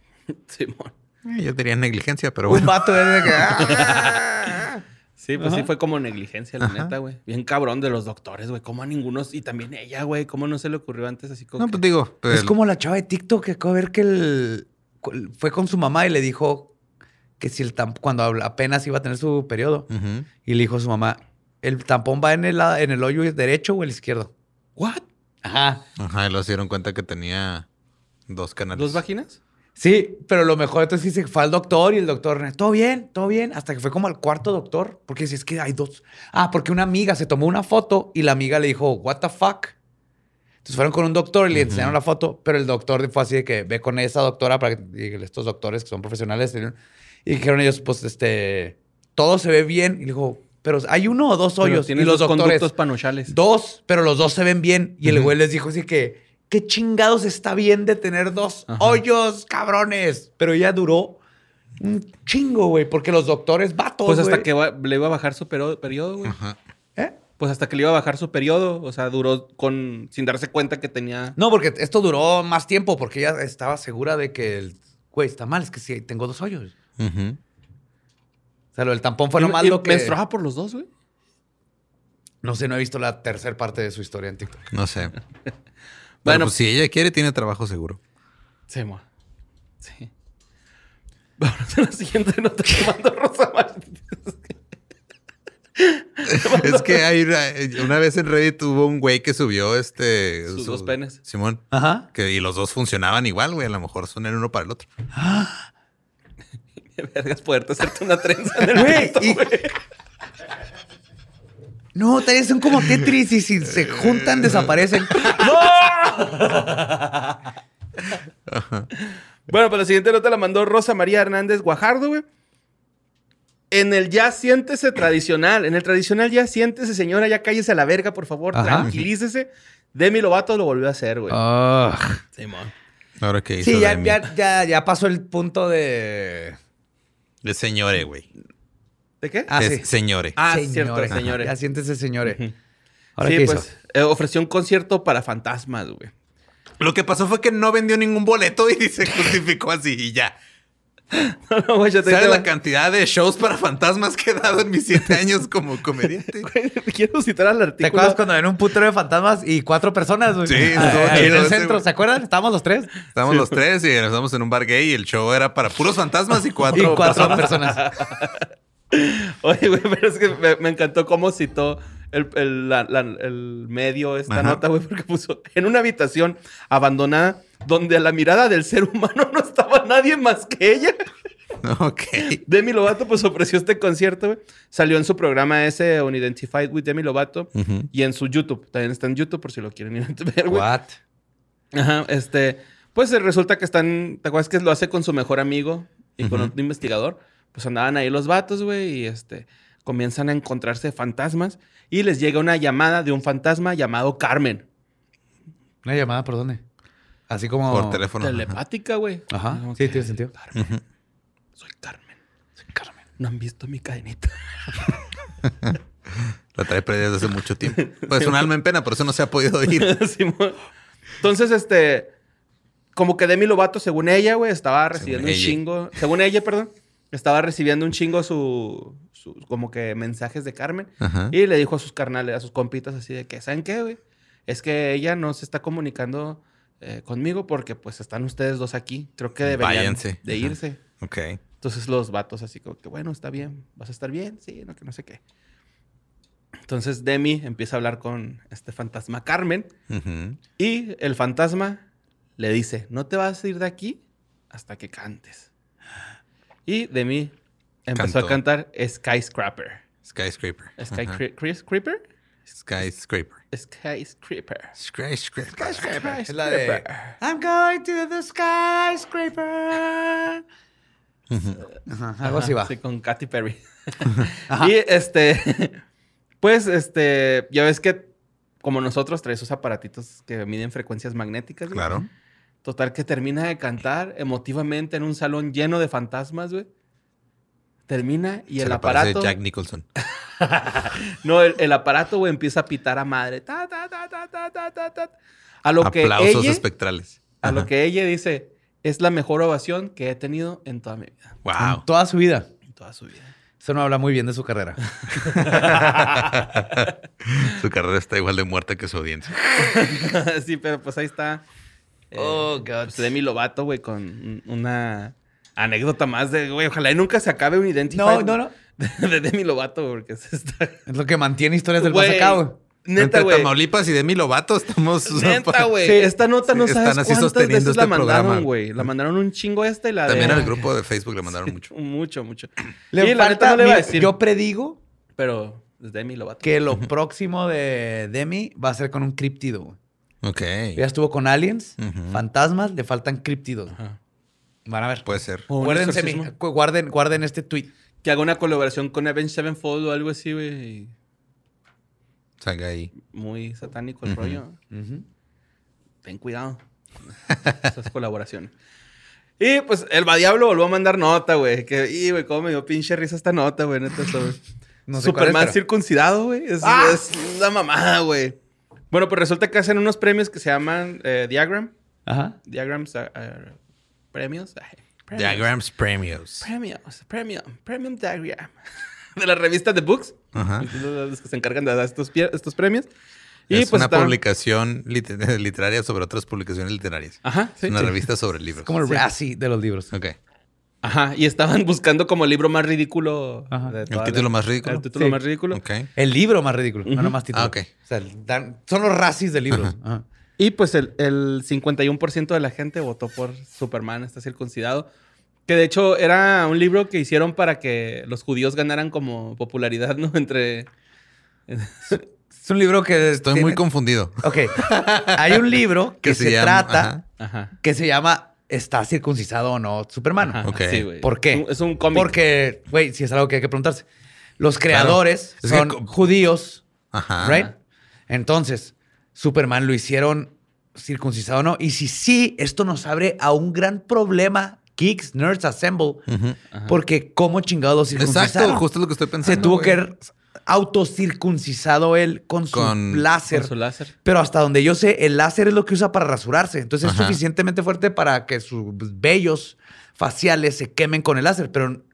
Simón. Eh, yo tenía negligencia, pero bueno. Un vato de que... *laughs* ¡ah! Sí, pues sí fue como negligencia, la neta, güey. Bien cabrón de los doctores, güey. ¿Cómo a ninguno? Y también ella, güey. ¿Cómo no se le ocurrió antes así como. No, pues digo. Es como la chava de TikTok que acaba de ver que el... fue con su mamá y le dijo que si el tampón, cuando apenas iba a tener su periodo, y le dijo a su mamá, ¿el tampón va en el, en el hoyo derecho o el izquierdo? ¿What? Ajá. Ajá, y luego se dieron cuenta que tenía dos canales. ¿Dos vaginas? Sí, pero lo mejor entonces fue al doctor y el doctor, todo bien, todo bien, hasta que fue como al cuarto doctor, porque si es que hay dos. Ah, porque una amiga se tomó una foto y la amiga le dijo, what the fuck. Entonces fueron con un doctor y le enseñaron la foto, pero el doctor fue así de que ve con esa doctora para que estos doctores que son profesionales y dijeron ellos, pues este, todo se ve bien y le dijo, pero hay uno o dos hoyos. Tienen los doctores, conductos panochales. Dos, pero los dos se ven bien. Y el güey les dijo así que, ¿qué chingados está bien de tener dos hoyos, cabrones? Pero ella duró un chingo, güey, porque los doctores vatos. Pues hasta que le iba a bajar su periodo, güey. ¿Eh? Pues hasta que le iba a bajar su periodo. O sea, duró con. sin darse cuenta que tenía. No, porque esto duró más tiempo, porque ella estaba segura de que el güey está mal, es que sí, tengo dos hoyos. Ajá. O sea, lo del tampón fue lo malo que... ¿Menstruaba por los dos, güey? No sé, no he visto la tercera parte de su historia en TikTok. No sé. *laughs* bueno, pues si ella quiere, tiene trabajo seguro. Sí, mo. Sí. Vamos a la siguiente nota que mando Rosa es que hay una, vez en Reddit tuvo un güey que subió este. Sus dos penes. Simón. Ajá. Que, y los dos funcionaban igual, güey. A lo mejor son el uno para el otro. ¡Ah! *laughs* vergas poderte hacerte una trenza en el güey. No, tal vez son como Tetris y si se juntan desaparecen. ¡No! bueno, pues la siguiente nota la mandó Rosa María Hernández Guajardo, güey. En el ya siéntese tradicional, en el tradicional ya siéntese, señora, ya cállese a la verga, por favor, tranquilícese. Demi Lovato lo volvió a hacer, güey. Ah. Ahora que Sí, ya, ya, ya pasó el punto de de señore, güey. ¿De qué? Ah, sí. Señore. Ah, cierto, señore. Ya siéntese, señore. sí, pues eh, ofreció un concierto para fantasmas, güey. Lo que pasó fue que no vendió ningún boleto y *laughs* se justificó así y ya. *laughs* No, no, güey, yo te ¿Sabes te- la cantidad de shows para fantasmas que he dado en mis siete *laughs* años como comediante? Güey, Quiero citar al ¿Te artículo. acuerdas cuando en un putero de fantasmas y cuatro personas, güey? Sí, Ah, ahí en el centro. ¿Se acuerdan? Estábamos los tres. Estábamos los tres y estamos en un bar gay y el show era para puros fantasmas y *laughs* cuatro, y cuatro personas. personas. Oye, güey, pero es que me, me encantó cómo citó el, el- la- la- el medio esta Ajá. nota, güey, porque puso en una habitación abandonada donde a la mirada del ser humano *laughs* no estaba nadie más que ella. Ok. Demi Lovato pues ofreció este concierto, güey. Salió en su programa ese Unidentified with Demi Lovato y en su YouTube. También está en YouTube por si lo quieren ir a ver, güey. What? Ajá, este, pues eh, resulta que están, ¿te acuerdas que lo hace con su mejor amigo y con otro investigador? Pues andaban ahí los vatos, güey, y este, comienzan a encontrarse fantasmas y les llega una llamada de un fantasma llamado Carmen. Una llamada por dónde? Así como. Por teléfono. Telepática, güey. Ajá. Como Sí, que, tiene sentido. Carmen, soy Carmen. Sí, Carmen. No han visto mi cadenita. *laughs* La trae perdida desde hace mucho tiempo. *laughs* Pues un alma en pena, por eso no se ha podido ir. *laughs* Entonces, este, como que Demi Lovato, según ella, güey, estaba recibiendo un ella. chingo, según ella, perdón, estaba recibiendo un chingo su, su- como que mensajes de Carmen Ajá. y le dijo a sus carnales, a sus compitas así de que, ¿saben qué, güey? Es que ella no se está comunicando eh, conmigo porque pues están ustedes dos aquí. Creo que deberían Váyanse. de irse. Ok. Entonces los vatos así como que, bueno, está bien, vas a estar bien, sí, no, que no sé qué. Entonces Demi empieza a hablar con este fantasma Carmen y el fantasma le dice, no te vas a ir de aquí hasta que cantes. Y Demi empezó Cantó. a cantar Skyscraper. Skyscraper. Ajá. ¿Skyscraper? Skyscraper. Skyscraper. Skyscraper. Es la de. I'm going to the skyscraper. Algo así va. Sí, con Katy Perry. *laughs* Y este, pues, este, ya ves que como nosotros trae esos aparatitos que miden frecuencias magnéticas. güey. Claro. Total que termina de cantar emotivamente en un salón lleno de fantasmas, güey. Termina y Se el aparato. Jack Nicholson. *laughs* No, el, el aparato, güey, empieza a pitar a madre. Ta, ta, ta, ta, ta, ta, ta, ta. A lo que Aplausos ella, espectrales. a lo que ella dice, es la mejor ovación que he tenido en toda mi vida. Wow. En toda su vida. En toda su vida. Eso no habla muy bien de su carrera. *laughs* su carrera está igual de muerta que su audiencia. *laughs* sí, pero pues ahí está. eh, Oh, God. pues, Demi Lovato, güey, con un- una anécdota más de, güey, ojalá y nunca se acabe un Identify. No, no, no. De, *laughs* de Demi Lovato, porque es esta... Es lo que mantiene historias del Güey. Neta, Entre güey. Tamaulipas y Demi Lovato estamos... Neta, güey. Sí. Esta nota no Sí, sabes están así cuántas sosteniendo veces la este mandaron, programa. güey. La mandaron un chingo esta y la También de... al grupo de Facebook le mandaron mucho. Mucho, mucho. Le y la neta falta- no le iba a decir. Yo predigo Pero es Demi Lovato. que lo próximo de Demi va a ser con un criptido, güey. Ok. Ya estuvo con aliens, fantasmas, le faltan criptidos. Ajá. Van a ver. Puede ser. Guárdense mi- guarden, guarden este tweet. Que haga una colaboración con Avenged Sevenfold o algo así, güey. y Salga ahí. Muy satánico el rollo. Ten cuidado. *laughs* Esas colaboraciones. Y pues el Diablo volvió a mandar nota, güey. Que, y, güey, cómo me dio pinche risa esta nota, güey. Neta. *laughs* No sé Superman es, pero- circuncidado, güey. Es, ¡Ah! es una mamada, güey. Bueno, pues resulta que hacen unos premios que se llaman eh, Diagram. Ajá. Diagrams, eh, premios. Premios. Diagrams Premios. Premios, premium, premium diagram. De la revista The Books. Ajá. *laughs* Los que se encargan de dar estos, premios. Y es pues una está- publicación lit- *laughs* literaria sobre otras publicaciones literarias. Ajá, sí. Es una sí. revista sobre *laughs* libros. Como el Sí. Razzie de los libros. Ok. Ajá, y estaban buscando como el libro más ridículo. Ajá. de El título la- más ridículo. El título Sí. más ridículo. Ok. El libro más ridículo, no Ujú. nomás título. Ah, ok. O sea, dan- son los racis de libros. Ajá. Y pues el, el 51% de la gente votó por Superman, está circuncidado. Que de hecho era un libro que hicieron para que los judíos ganaran como popularidad, ¿no? *laughs* Entre... Es un libro que... Estoy tiene- muy confundido. Ok. Hay un libro *laughs* que, Que se, se llama- trata, ajá. Ajá. que se llama ¿Está circuncisado o no Superman? Ajá, Ok. sí, güey. ¿Por qué? Es un, cómic. Porque, güey, si es algo que hay que preguntarse. Los creadores son judíos, Ajá. ¿right? Entonces, Superman lo hicieron circuncisado o no. Y si sí, esto nos abre a un gran problema, Geeks, Nerds Assemble, porque cómo chingados lo circuncisaron. Exacto, justo lo que estoy pensando. Se tuvo güey. que autocircuncisado él con su Con- láser. Con su láser. Pero hasta donde yo sé, el láser es lo que usa para rasurarse. Entonces es suficientemente fuerte para que sus vellos faciales se quemen con el láser, pero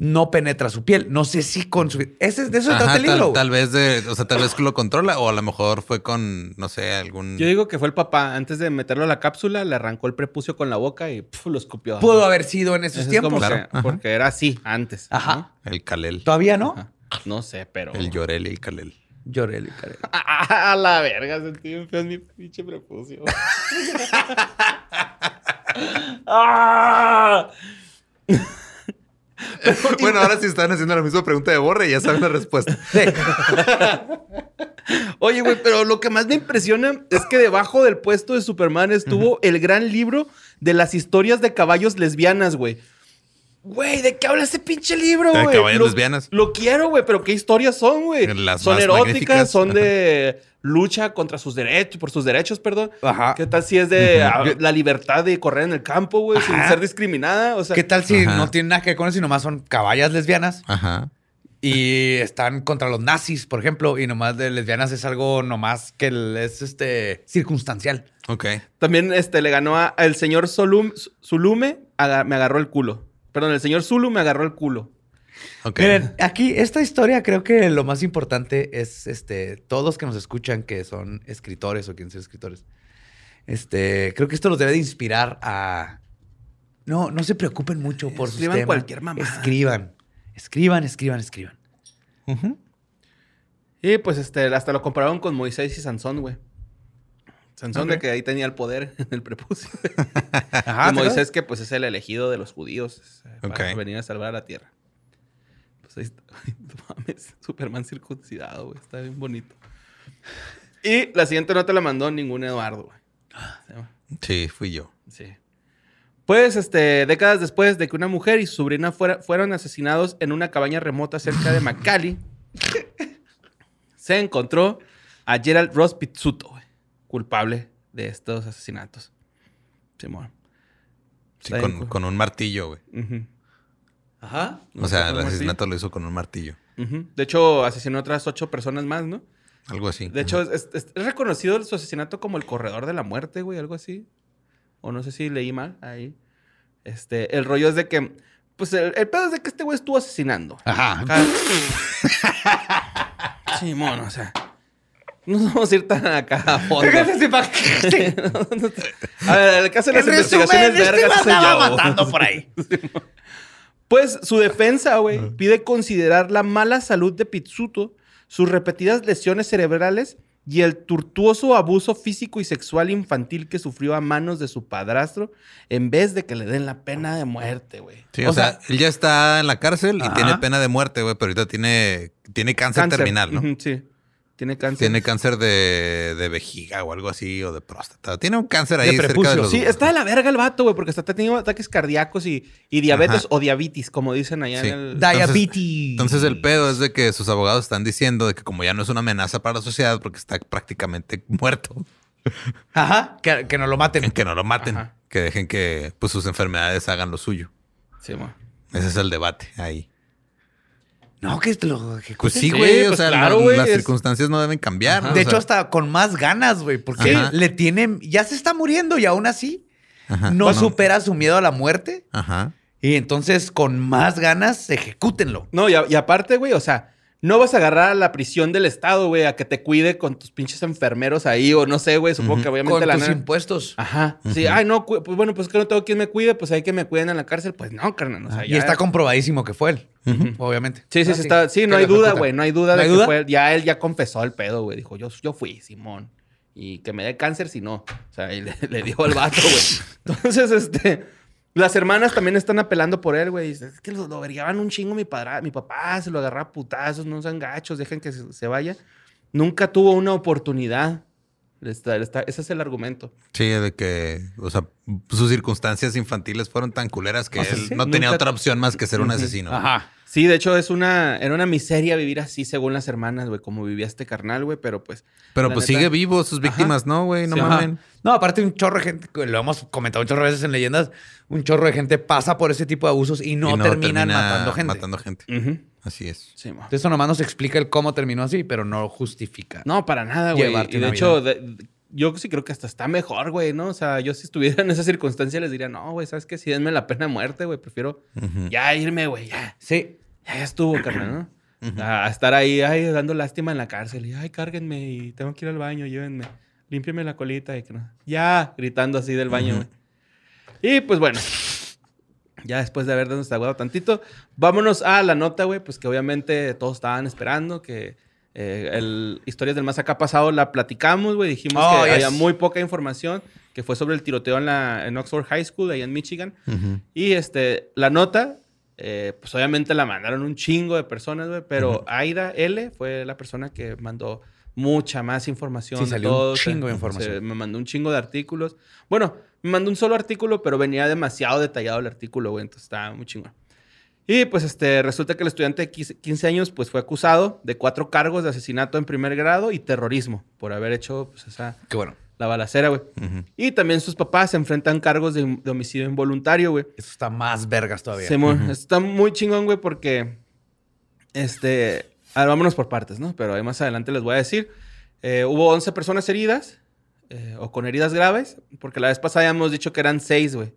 no penetra su piel. No sé si con su... Ese, es- de eso Ajá, trata el tal, libro. tal vez de, o sea, tal vez lo controla o a lo mejor fue con, no sé, algún... Yo digo que fue el papá. Antes de meterlo a la cápsula, le arrancó el prepucio con la boca y pf, lo escupió. Pudo haber sido en esos Eso es tiempos. como Claro. que- porque era así antes. Ajá. El Kalel. Todavía ¿no? no. Ajá. No sé, pero. El Llorel y el Kalel. Lloré, le caré. A la verga, sentí feo en mi pinche prepucio. *laughs* *laughs* ¡Ah! *laughs* bueno, ahora sí están haciendo la misma pregunta de Borre y ya saben la respuesta. *laughs* Sí. Oye, güey, pero lo que más me impresiona es que debajo del puesto de Superman estuvo el gran libro de las historias de caballos lesbianas, güey. Güey, ¿de qué habla ese pinche libro, ¿De güey? caballos Lo- lesbianas? Lo quiero, güey, pero ¿qué historias son, güey? Son eróticas, magníficas. son de lucha contra sus derechos, por sus derechos, perdón. Ajá. ¿Qué tal si es de ah, la libertad de correr en el campo, güey, sin ser discriminada? O sea, ¿Qué tal si Ajá. no tiene nada que ver con eso y nomás son caballas lesbianas Ajá. y están contra los nazis, por ejemplo, y nomás de lesbianas es algo nomás que es este circunstancial? Ok. También este, le ganó a- al señor Solum, Zulume, aga- me agarró el culo. Perdón, el señor Zulu me agarró el culo. Miren, aquí esta historia creo que lo más importante es este todos los que nos escuchan que son escritores o quieren ser escritores. Este, creo que esto los debe de inspirar a no, no se preocupen mucho por sus Escriban temas. cualquier mamada. Escriban. Escriban, escriban, escriban. Y pues este, hasta lo compararon con Moisés y Sansón, güey. Sansón de que ahí tenía el poder *laughs* en el prepucio. Ajá, *laughs* y Moisés que pues es el elegido de los judíos para venir a salvar a la tierra. Pues ahí está. *laughs* No mames, Superman circuncidado, güey. Está bien bonito. Y la siguiente no te la mandó ningún Eduardo, güey. Sí, fui yo. Sí. Pues, este, décadas después de que una mujer y su sobrina fuera- fueron asesinados en una cabaña remota cerca de McCallie, *laughs* se encontró a Gerald Ross Pizzuto, güey, culpable de estos asesinatos. Simón. Sí, con, un martillo, güey. Ajá. O sea, el asesinato lo hizo con un martillo. De hecho, asesinó a otras ocho personas más, ¿no? Algo así. De hecho, es, es- es reconocido su asesinato como el corredor de la muerte, güey, algo así. O no sé si leí mal ahí. Este, el rollo es de que, pues el, el pedo es de que este güey estuvo asesinando. Ajá. Acá- Sí, mono, o sea. No vamos a ir tan acá a fondo. *laughs* A ver, el caso de las En investigaciones resumen, este vergas lo soy andaba yo. matando por ahí. *laughs* Pues su defensa, güey, pide considerar la mala salud de Pizzuto, sus repetidas lesiones cerebrales y el tortuoso abuso físico y sexual infantil que sufrió a manos de su padrastro en vez de que le den la pena de muerte, güey. Sí, o, O sea, sea- él ya está en la cárcel y Ajá. tiene pena de muerte, güey, pero ahorita tiene, tiene cáncer, terminal, ¿no? Sí. Tiene cáncer. Tiene cáncer de, de vejiga o algo así, o de próstata. Tiene un cáncer ahí De cerca prepucio. de los... Sí, está de la verga el vato, güey, porque está teniendo ataques cardíacos y, y diabetes Ajá. o diabetes, como dicen allá Sí. en el... Diabetes. Entonces el pedo es de que sus abogados están diciendo de que como ya no es una amenaza para la sociedad porque está prácticamente muerto, Ajá. Que, que no lo maten. que no lo maten, Ajá. que dejen que pues, sus enfermedades hagan lo suyo. Sí, mo. Ese es el debate ahí. No, que lo ejecuten. Pues sí, Sí, güey. o pues sea, claro, güey, las es- circunstancias no deben cambiar. De hecho, sea, hasta con más ganas, güey, porque Ajá. le tienen, ya se está muriendo y aún así ajá. no Bueno, supera su miedo a la muerte. Ajá. Y entonces, con más ganas, ejecútenlo. No, y, a- y aparte, güey, o sea, no vas a agarrar a la prisión del Estado, güey, a que te cuide con tus pinches enfermeros ahí, o no sé, güey, supongo que obviamente Con la tus nana- impuestos. Ajá. Sí, ay, no, pues bueno, pues que no tengo quien me cuide, pues hay que me cuiden en la cárcel. Pues no, carnal. O sea, y ya- está comprobadísimo que fue él, obviamente. Sí, sí, Ah, sí, está. Sí, no hay duda, güey. No hay duda ¿No de que fue. Ya él ya confesó el pedo, güey. Dijo, yo, yo fui, Simón. Y que me dé cáncer si no. O sea, y *laughs* le, le dio al vato, güey. *laughs* Entonces, este. Las hermanas también están apelando por él, güey. Es que lo, lo un chingo mi padre, mi papá, se lo agarraba a putazos, no sean gachos, dejen que se vaya. Nunca tuvo una oportunidad. Está- está- ese es el argumento. Sí, de que, o sea, sus circunstancias infantiles fueron tan culeras que O sea, él sí, no tenía otra opción más que ser un asesino. Ajá. Sí, de hecho es una, era una miseria vivir así según las hermanas, güey, como vivía este carnal, güey, pero pues... Pero pues neta- sigue vivo sus víctimas, ¿no, güey? No Sí, mamen. No, aparte un chorro de gente, lo hemos comentado un chorro de veces en leyendas, un chorro de gente pasa por ese tipo de abusos y no, Y terminan termina matando gente. Matando gente. Ujú. Así es. Sí, mo. Eso nomás nos explica el cómo terminó así, pero no justifica. No, para nada, güey. Y de hecho, de- yo sí creo que hasta está mejor, güey, ¿no? O sea, yo si estuviera en esa circunstancia les diría, no, güey, ¿sabes qué? Si denme la pena de muerte, güey, prefiero Ujú. ya irme, güey, ya. Sí. Ya, estuvo, carnal, ¿no? A a estar ahí, ay, dando lástima en la cárcel. Y, ay, cárguenme y tengo que ir al baño, llévenme. Límpiame la colita y que no. Ya, gritando así del baño, güey. Y pues bueno, ya después de haber desaguado tantito, vámonos a la nota, güey, pues que obviamente todos estaban esperando que eh, el Historias del Más Acá pasado la platicamos, güey. Dijimos Oh, que yes. había muy poca información, que fue sobre el tiroteo en, la, en Oxford High School, ahí en Michigan. Ujú. Y este, la nota, eh, pues obviamente la mandaron un chingo de personas, güey, pero Aida L fue la persona que mandó mucha más información. Sí, salió un chingo de se- información. se- me mandó un chingo de artículos. Bueno, me mandó un solo artículo, pero venía demasiado detallado el artículo, güey, entonces estaba muy chingón. Y pues este, resulta que el estudiante de 15 15 años pues fue acusado de cuatro cargos de asesinato en primer grado y terrorismo por haber hecho pues esa, Qué bueno. la balacera, güey. Y también sus papás se enfrentan cargos de, de homicidio involuntario, güey. Eso está más vergas todavía. Simón, está muy chingón, güey, porque. Este. A ver, vámonos por partes, ¿no? Pero ahí más adelante les voy a decir. Eh, hubo 11 personas heridas, eh, o con heridas graves, porque la vez pasada ya hemos dicho que eran 6, güey.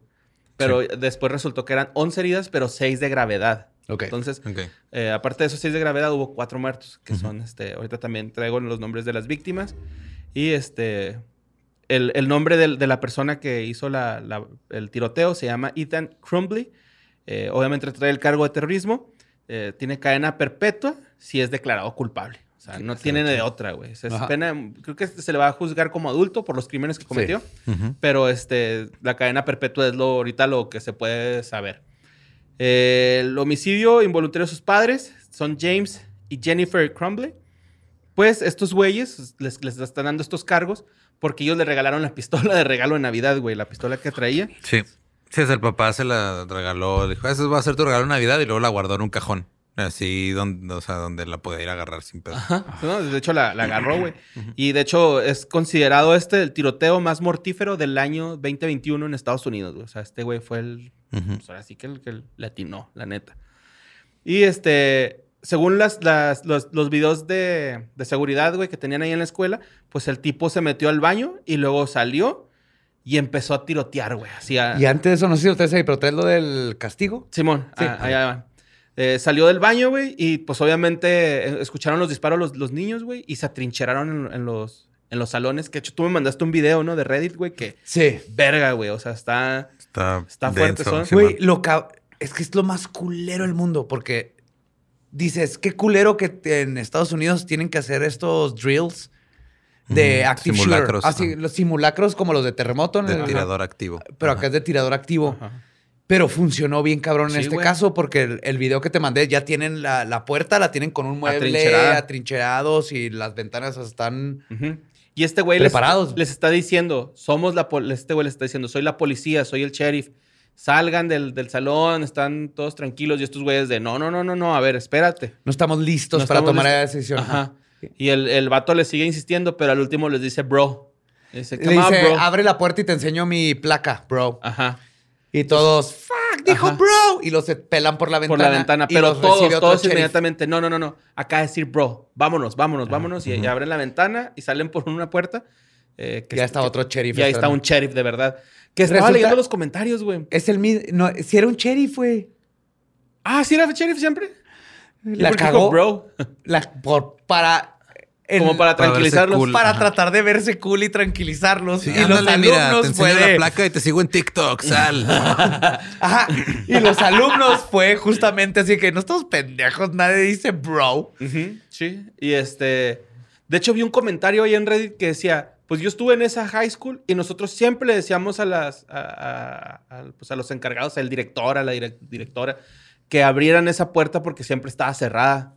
Pero después resultó que eran 11 heridas, pero 6 de gravedad. Ok. Entonces, Ok. eh, aparte de esos 6 de gravedad, hubo 4 muertos, que Ujú. son, este, ahorita también traigo los nombres de las víctimas. Y este, el, el nombre del- de la persona que hizo la- la- el tiroteo se llama Ethan Crumbly. Eh, obviamente trae el cargo de terrorismo. Eh, tiene cadena perpetua si es declarado culpable. O sea, no tiene de otra, güey. O sea, es Ajá. pena, creo que se le va a juzgar como adulto por los crímenes que cometió. Pero este, la cadena perpetua es lo, ahorita lo que se puede saber. Eh, el homicidio involuntario de sus padres son James y Jennifer Crumbley. Pues estos güeyes les, les están dando estos cargos porque ellos le regalaron la pistola de regalo de Navidad, güey, la pistola que traía. Sí. Sí, es el papá se la regaló. Dijo, eso va a ser tu regalo de Navidad y luego la guardó en un cajón. Así, donde, o sea, donde la podía ir a agarrar sin pedo. Ajá. ¿no? De hecho, la, la agarró, güey. Y de hecho, es considerado este el tiroteo más mortífero del año 2021 en Estados Unidos, güey. O sea, este güey fue el, Ujú. Pues ahora sí que el que le atinó, la neta. Y este, según las, las- los, los videos de, de seguridad, güey, que tenían ahí en la escuela, pues el tipo se metió al baño y luego salió y empezó a tirotear, güey. Así a- Y antes de eso, no sé si ustedes saben, pero traes lo del castigo. Simón, Sí. ah, allá va. Eh, salió del baño, güey, y pues obviamente eh, escucharon los disparos los, los niños, güey, y se atrincheraron en, en los, en los salones. Que de hecho tú me mandaste un video, ¿no? De Reddit, güey, que Sí. verga, güey. O sea, está... Está, Está fuerte, son. Güey, lo ca- es que es lo más culero del mundo porque dices, qué culero que en Estados Unidos tienen que hacer estos drills de active simulacros, shooter. Así, ajá. los simulacros como los de terremoto. en De el- tirador activo. Pero Ajá. acá es de tirador activo. Ajá. Pero funcionó bien cabrón en Sí, este caso porque el, el video que te mandé ya tienen la, la puerta, la tienen con un mueble atrincherados y las ventanas están... Y este güey les, está diciendo, somos la este güey les está diciendo, soy la policía, soy el sheriff. Salgan del, del salón, están todos tranquilos. Y estos güeyes de, no, no, no, no, no, a ver, espérate. No estamos listos No para estamos tomar listos. esa decisión. Ajá. Y el, el vato le sigue insistiendo, pero al último les dice, bro. Le dice, Le "Come on, dice, bro". abre la puerta y te enseño mi placa, bro. Ajá. Y todos, fuck, dijo Ajá. bro. Y los pelan por la ventana. Por la ventana. Pero todos, todos inmediatamente, no, no, no, no. Acá decir, bro, vámonos, vámonos, vámonos. Y, y abren la ventana y salen por una puerta. eh, que Ya es- está que- otro sheriff Y ahí está un sheriff, de verdad. Que estaba Resulta- leyendo los comentarios, güey. Es el mismo. No, si era un sheriff, güey. Ah, ¿sí era sheriff siempre? ¿Y La cagó. bro. La, por, para. el- Como para tranquilizarlos. cool. para tratar de verse cool y tranquilizarlos. Sí, y los ándale, mira, te alumnos fue de- la placa y te sigo en TikTok, *laughs* sal. Ajá. Y los alumnos fue justamente así que no estamos pendejos, nadie dice bro. Sí. Y este. De hecho, vi un comentario ahí en Reddit que decía: Pues yo estuve en esa high school y nosotros siempre le decíamos a las. a, a- a- pues a los encargados, al director, a la direc- directora, que abrieran esa puerta porque siempre estaba cerrada.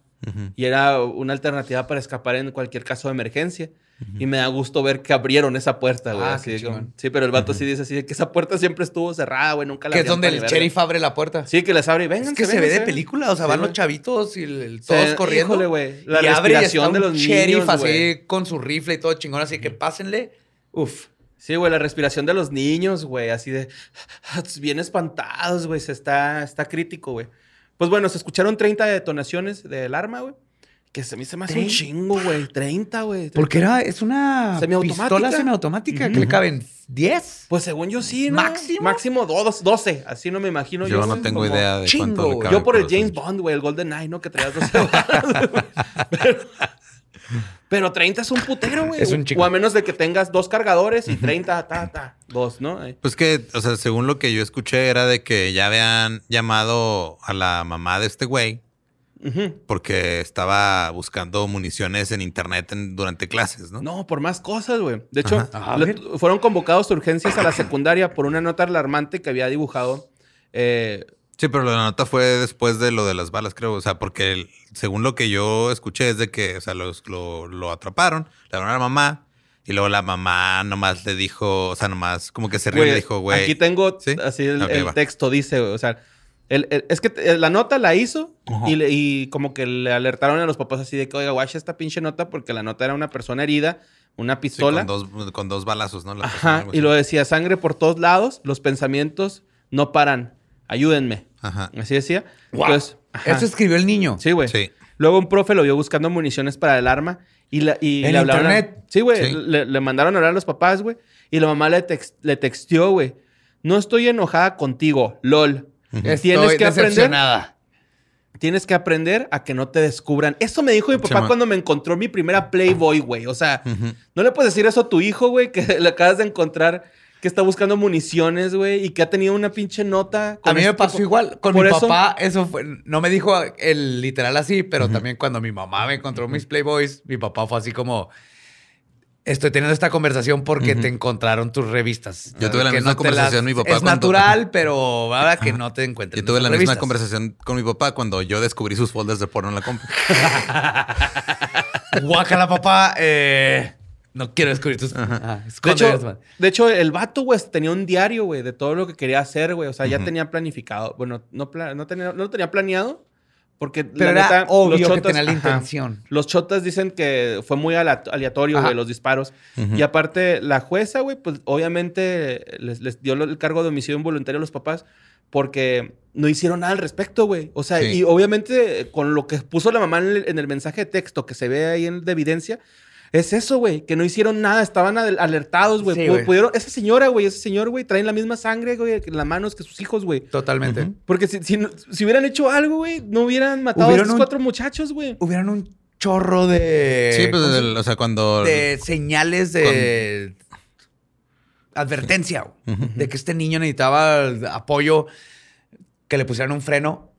Y era una alternativa para escapar en cualquier caso de emergencia. Y me da gusto ver que abrieron esa puerta, güey. Ah, así como- sí, pero el vato sí dice así, que esa puerta siempre estuvo cerrada, güey. Nunca la Que es donde el sheriff abre la puerta. Sí, que les abre y vengan. Es que se ve de película, o sea, Sí, van güey. los chavitos y el- el- Se- todos corriendo. híjole, güey, la y abre y respiración está de los sheriff niños, así güey. con su rifle y todo chingón, así que pásenle. Uf. Sí, güey, la respiración de los niños, güey, así de *laughs* bien espantados, güey, se está, está crítico, güey. Pues bueno, se escucharon 30 detonaciones del arma, güey. Que se me, se me hace un ¿Trein- chingo, güey. 30, güey. Porque era, es una Semiautomática. pistola semiautomática que le caben 10. Pues según yo sí, ¿no? ¿Máximo? Máximo dos- 12. Así no me imagino Yo no tengo idea de chingo, cuánto le güey. cabe Yo por el James. Bond, güey, el Golden Eye, ¿no? Que traías 12 balas, *laughs* güey. pero, *laughs* pero 30 es un putero, güey. Es un chingo. O a menos de que tengas dos cargadores y 30, ta, ta, dos, ¿no? Ahí. Pues que, o sea, según lo que yo escuché era de que ya habían llamado a la mamá de este güey porque estaba buscando municiones en internet en- durante clases, ¿no? No, por más cosas, güey. De hecho, Ajá. A le- ver. fueron convocados de urgencias a la secundaria por una nota alarmante que había dibujado. eh, Sí, pero la nota fue después de lo de las balas, creo. O sea, porque el- según lo que yo escuché es de que, o sea, los- lo, lo atraparon, le hablaron a la mamá y luego la mamá nomás le dijo, o sea, nomás como que se rió y le dijo, güey. Aquí tengo ¿Sí? así el, texto, dice, güey, o sea, el- el- es que la nota la hizo y, le- y como que le alertaron a los papás así de que, oiga, guacha esta pinche nota porque la nota era una persona herida, una Sí, pistola. con, dos, con dos balazos, ¿no? La Ajá, y lo decía, sangre por todos lados, los pensamientos no paran, ayúdenme. Ajá. Así decía. Wow. Entonces, ajá. Eso escribió el niño. Sí, güey. Sí. Luego un profe lo vio buscando municiones para el arma y, la, y ¿En le hablaron a- internet? sí, güey. Sí. Le, le mandaron a hablar a los papás, güey. Y la mamá le, tex- le texteó, güey. No estoy enojada contigo, lol. Estoy Tienes que aprender. Tienes que aprender a que no te descubran. Eso me dijo mi papá cuando me encontró mi primera Playboy, güey. O sea, no le puedes decir eso a tu hijo, güey, que *laughs* le acabas de encontrar que está buscando municiones, güey, y que ha tenido una pinche nota. con A mí me este pasó tipo- igual. Con Por mi eso- papá, eso fue. No me dijo el literal así, pero también cuando mi mamá me encontró mis Playboys, mi papá fue así como. Estoy teniendo esta conversación porque te encontraron tus revistas. Yo tuve la Que misma conversación con mi papá Es cuando- natural, pero ahora que no te encuentren. Yo tuve la misma conversación con mi papá cuando yo descubrí sus folders de porno en la compu. *laughs* Guácala, papá. eh, no quiero descubrir tus. Ajá, De esconde hecho, eso. de hecho, el vato, güey, tenía un diario, güey, de todo lo que quería hacer, güey. O sea, ya tenía planificado. Bueno, no, pla- no, tenía, no lo tenía planeado porque, pero la era neta, obvio los que tenía la ajá, intención. Los chotas dicen que fue muy aleatorio, güey, los disparos. Y aparte, la jueza, güey, pues obviamente les, les dio el cargo de homicidio involuntario a los papás porque no hicieron nada al respecto, güey. O sea, Sí. y obviamente con lo que puso la mamá en el, en el mensaje de texto que se ve ahí en, de evidencia, es eso, güey, que no hicieron nada, estaban al- alertados, güey. Sí, Pu- güey. Pudieron, esa señora, güey, ese señor, güey, traen la misma sangre, güey, en las manos que sus hijos, güey. Totalmente. Porque si, si, hubieran hecho algo, güey, no hubieran matado a Hubieron esos un- cuatro muchachos, güey. Hubieran un chorro de. sí, pues, ¿cómo se- el- o sea, cuando... de señales de advertencia güey, Ujú. de que este niño necesitaba apoyo, que le pusieran un freno.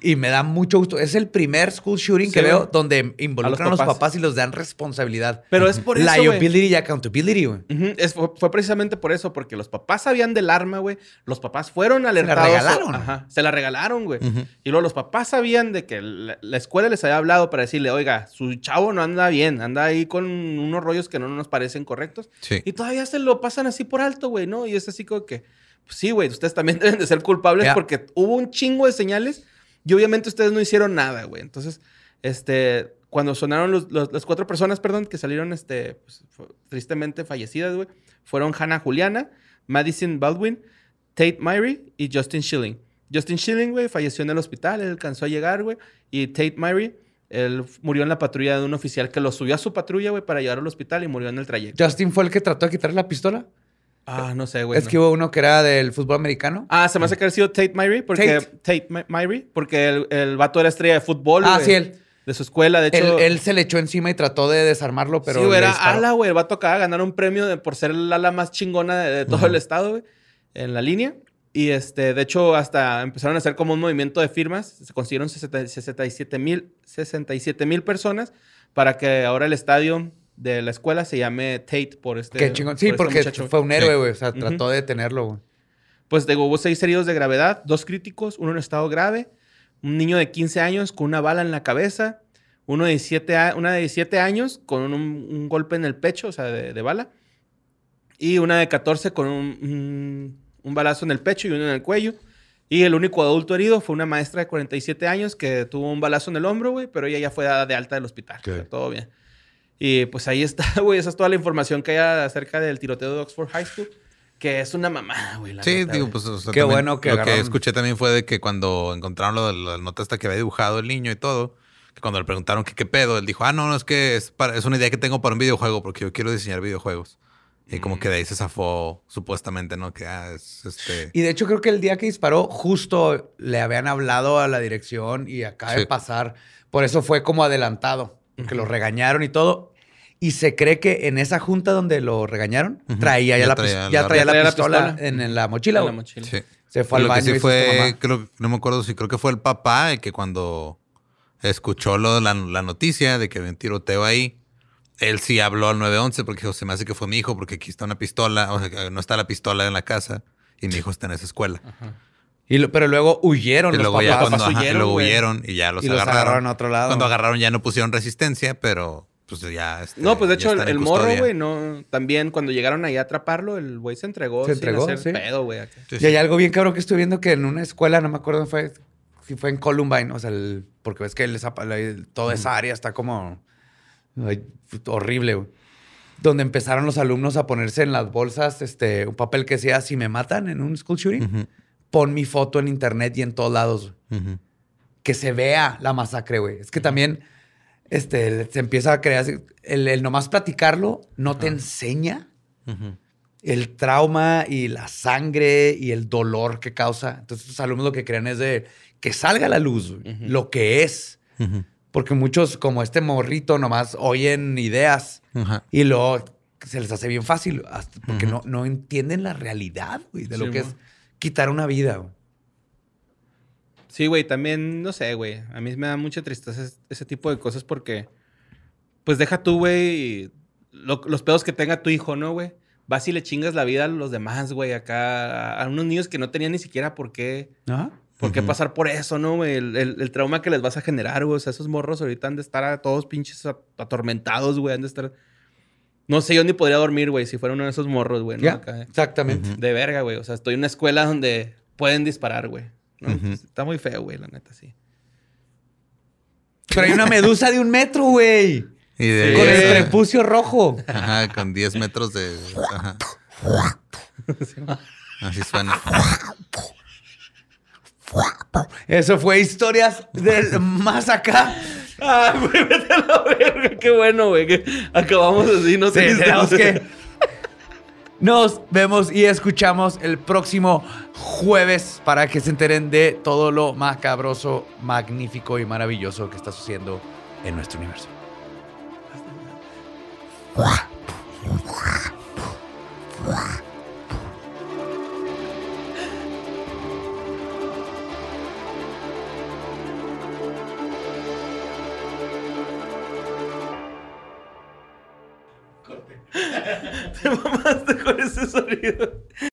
Y me da mucho gusto. Es el primer school shooting Sí, que veo donde involucran a los papás. papás. y los dan responsabilidad. Pero es por eso. Liability y accountability, güey. Ujú, es- fue, fue precisamente por eso, porque los papás sabían del arma, güey. Los papás fueron alertados. regalaron. Ajá, se la regalaron, güey. Y luego los papás sabían de que la, la escuela les había hablado para decirle, oiga, su chavo no anda bien, anda ahí con unos rollos que no nos parecen correctos. Sí. Y todavía se lo pasan así por alto, güey, ¿no? Y es así como que, sí, güey, ustedes también *laughs* deben de ser culpables Ya. porque hubo un chingo de señales y obviamente ustedes no hicieron nada, güey. Entonces, este, cuando sonaron los- los- las cuatro personas, perdón, que salieron, este, pues, tristemente fallecidas, güey, fueron Hannah Juliana, Madison Baldwin, Tate Myrie y Justin Schilling. Justin Schilling, güey, falleció en el hospital, él alcanzó a llegar, güey, y Tate Myrie, él murió en la patrulla de un oficial que lo subió a su patrulla, güey, para llevarlo al hospital y murió en el trayecto. Justin fue el que trató de quitarle la pistola. Ah, no sé, güey. es no. que hubo uno que era del fútbol americano. Ah, se me hace que ha sido Tate Myrie, porque Tate. Tate, My- Myrie, porque el, el vato era estrella de fútbol. Ah, güey, sí, él. De su escuela, de hecho. él se le echó encima y trató de desarmarlo, pero. sí, güey, era ala, güey. El vato acaba de ganar un premio de- por ser el ala más chingona de, de todo el estado, güey, en la línea. Y este, de hecho, hasta empezaron a hacer como un movimiento de firmas. Se consiguieron 60 67 mil 67 mil personas para que ahora el estadio de la escuela se llame Tate por este. Qué chingón. Sí, por este porque muchacho. fue un héroe, Sí. güey. O sea, trató de detenerlo, güey. Pues digo, hubo seis heridos de gravedad, dos críticos, uno en estado grave, un niño de 15 años con una bala en la cabeza, Uno de 17 una de 17 años con un, un golpe en el pecho, o sea, de, de bala. Y una de 14 con un, un, un balazo en el pecho y uno en el cuello. Y el único adulto herido fue una maestra de 47 años que tuvo un balazo en el hombro, güey, pero ella ya fue dada de alta del hospital. Ok. O sea, todo bien. Y pues ahí está, *laughs* güey. Esa es toda la información que hay acerca del tiroteo de Oxford High School. Que es una mamá, güey. la Sí, digo, pues o sea, Qué también bueno que lo que escuché también fue de que cuando encontraron lo de la nota hasta que había dibujado el niño y todo, que cuando le preguntaron que qué pedo, él dijo, ah, no, no, es que es, para- es una idea que tengo para un videojuego porque yo quiero diseñar videojuegos. Y como que de ahí se zafó supuestamente, ¿no? Que ah, es este... Y de hecho creo que el día que disparó justo le habían hablado a la dirección y acaba de pasar. Por eso fue como adelantado, que lo regañaron y todo. Y se cree que en esa junta donde lo regañaron, traía ya, Ya la, traía ya la- traía la traía la pistola, pistola. En, en la mochila. En la mochila. Sí. Se fue al lo que baño sí y fue, creo, no me acuerdo si creo que fue el papá el que cuando escuchó lo, la, la noticia de que había un tiroteo ahí, él sí habló al 911 porque dijo, se me hace que fue mi hijo porque aquí está una pistola, o sea, que no está la pistola en la casa y mi hijo está en esa escuela. Y lo- pero luego huyeron Y los luego ya papás. cuando papás ajá, y luego güey. huyeron y ya los Y los agarraron. a otro lado. Cuando agarraron ya no pusieron resistencia, pero pues ya... este, No, pues de ya hecho, el, morro, güey, no. También cuando llegaron ahí a atraparlo, el güey se entregó. Se sin entregó, hacer sí. pedo, güey. Sí, Y hay algo bien cabrón que estoy viendo que en una escuela, no me acuerdo fue, si fue en Columbine, o sea, el- porque ves que el- toda esa área está como ay, horrible, güey. Donde empezaron los alumnos a ponerse en las bolsas este, un papel que decía, si me matan en un school shooting, Ujú, pon mi foto en internet y en todos lados. Que se vea la masacre, güey. Es que también este, se empieza a crear, el, el nomás platicarlo no te enseña el trauma y la sangre y el dolor que causa. Entonces, los alumnos lo que creen es de que salga a la luz lo que es. Porque muchos, como este morrito, nomás oyen ideas y luego se les hace bien fácil hasta porque no, no entienden la realidad güey, de lo que es quitar una vida. güey. Sí, güey, también, no sé, güey. A mí me da mucha tristeza ese, tipo de cosas porque, pues deja tú, güey, lo- los pedos que tenga tu hijo, ¿no, güey? Vas y le chingas la vida a los demás, güey, acá, a unos niños que no tenían ni siquiera por qué, por qué pasar por eso, ¿no, güey? El, el- el trauma que les vas a generar, güey. O sea, esos morros ahorita han de estar a todos pinches atormentados, güey. Han de estar... No sé, yo ni podría dormir, güey, si fuera uno de esos morros, güey, Acá, exactamente. De verga, güey. O sea, estoy en una escuela donde pueden disparar, güey. ¿no? Ujú. Está muy feo, güey, la neta, sí. Pero hay una medusa de un metro, güey. Y de Con el prepucio rojo. Ajá, con 10 metros de. Ajá. Así suena. Eso fue historias del más acá. Ah, güey, vete a la verga. Qué bueno, güey. que acabamos así, no Sí, triste. tenemos que. Nos vemos y escuchamos el próximo jueves para que se enteren de todo lo macabroso, magnífico y maravilloso que está sucediendo en nuestro universo. *laughs* Te mamaste con ese sonido.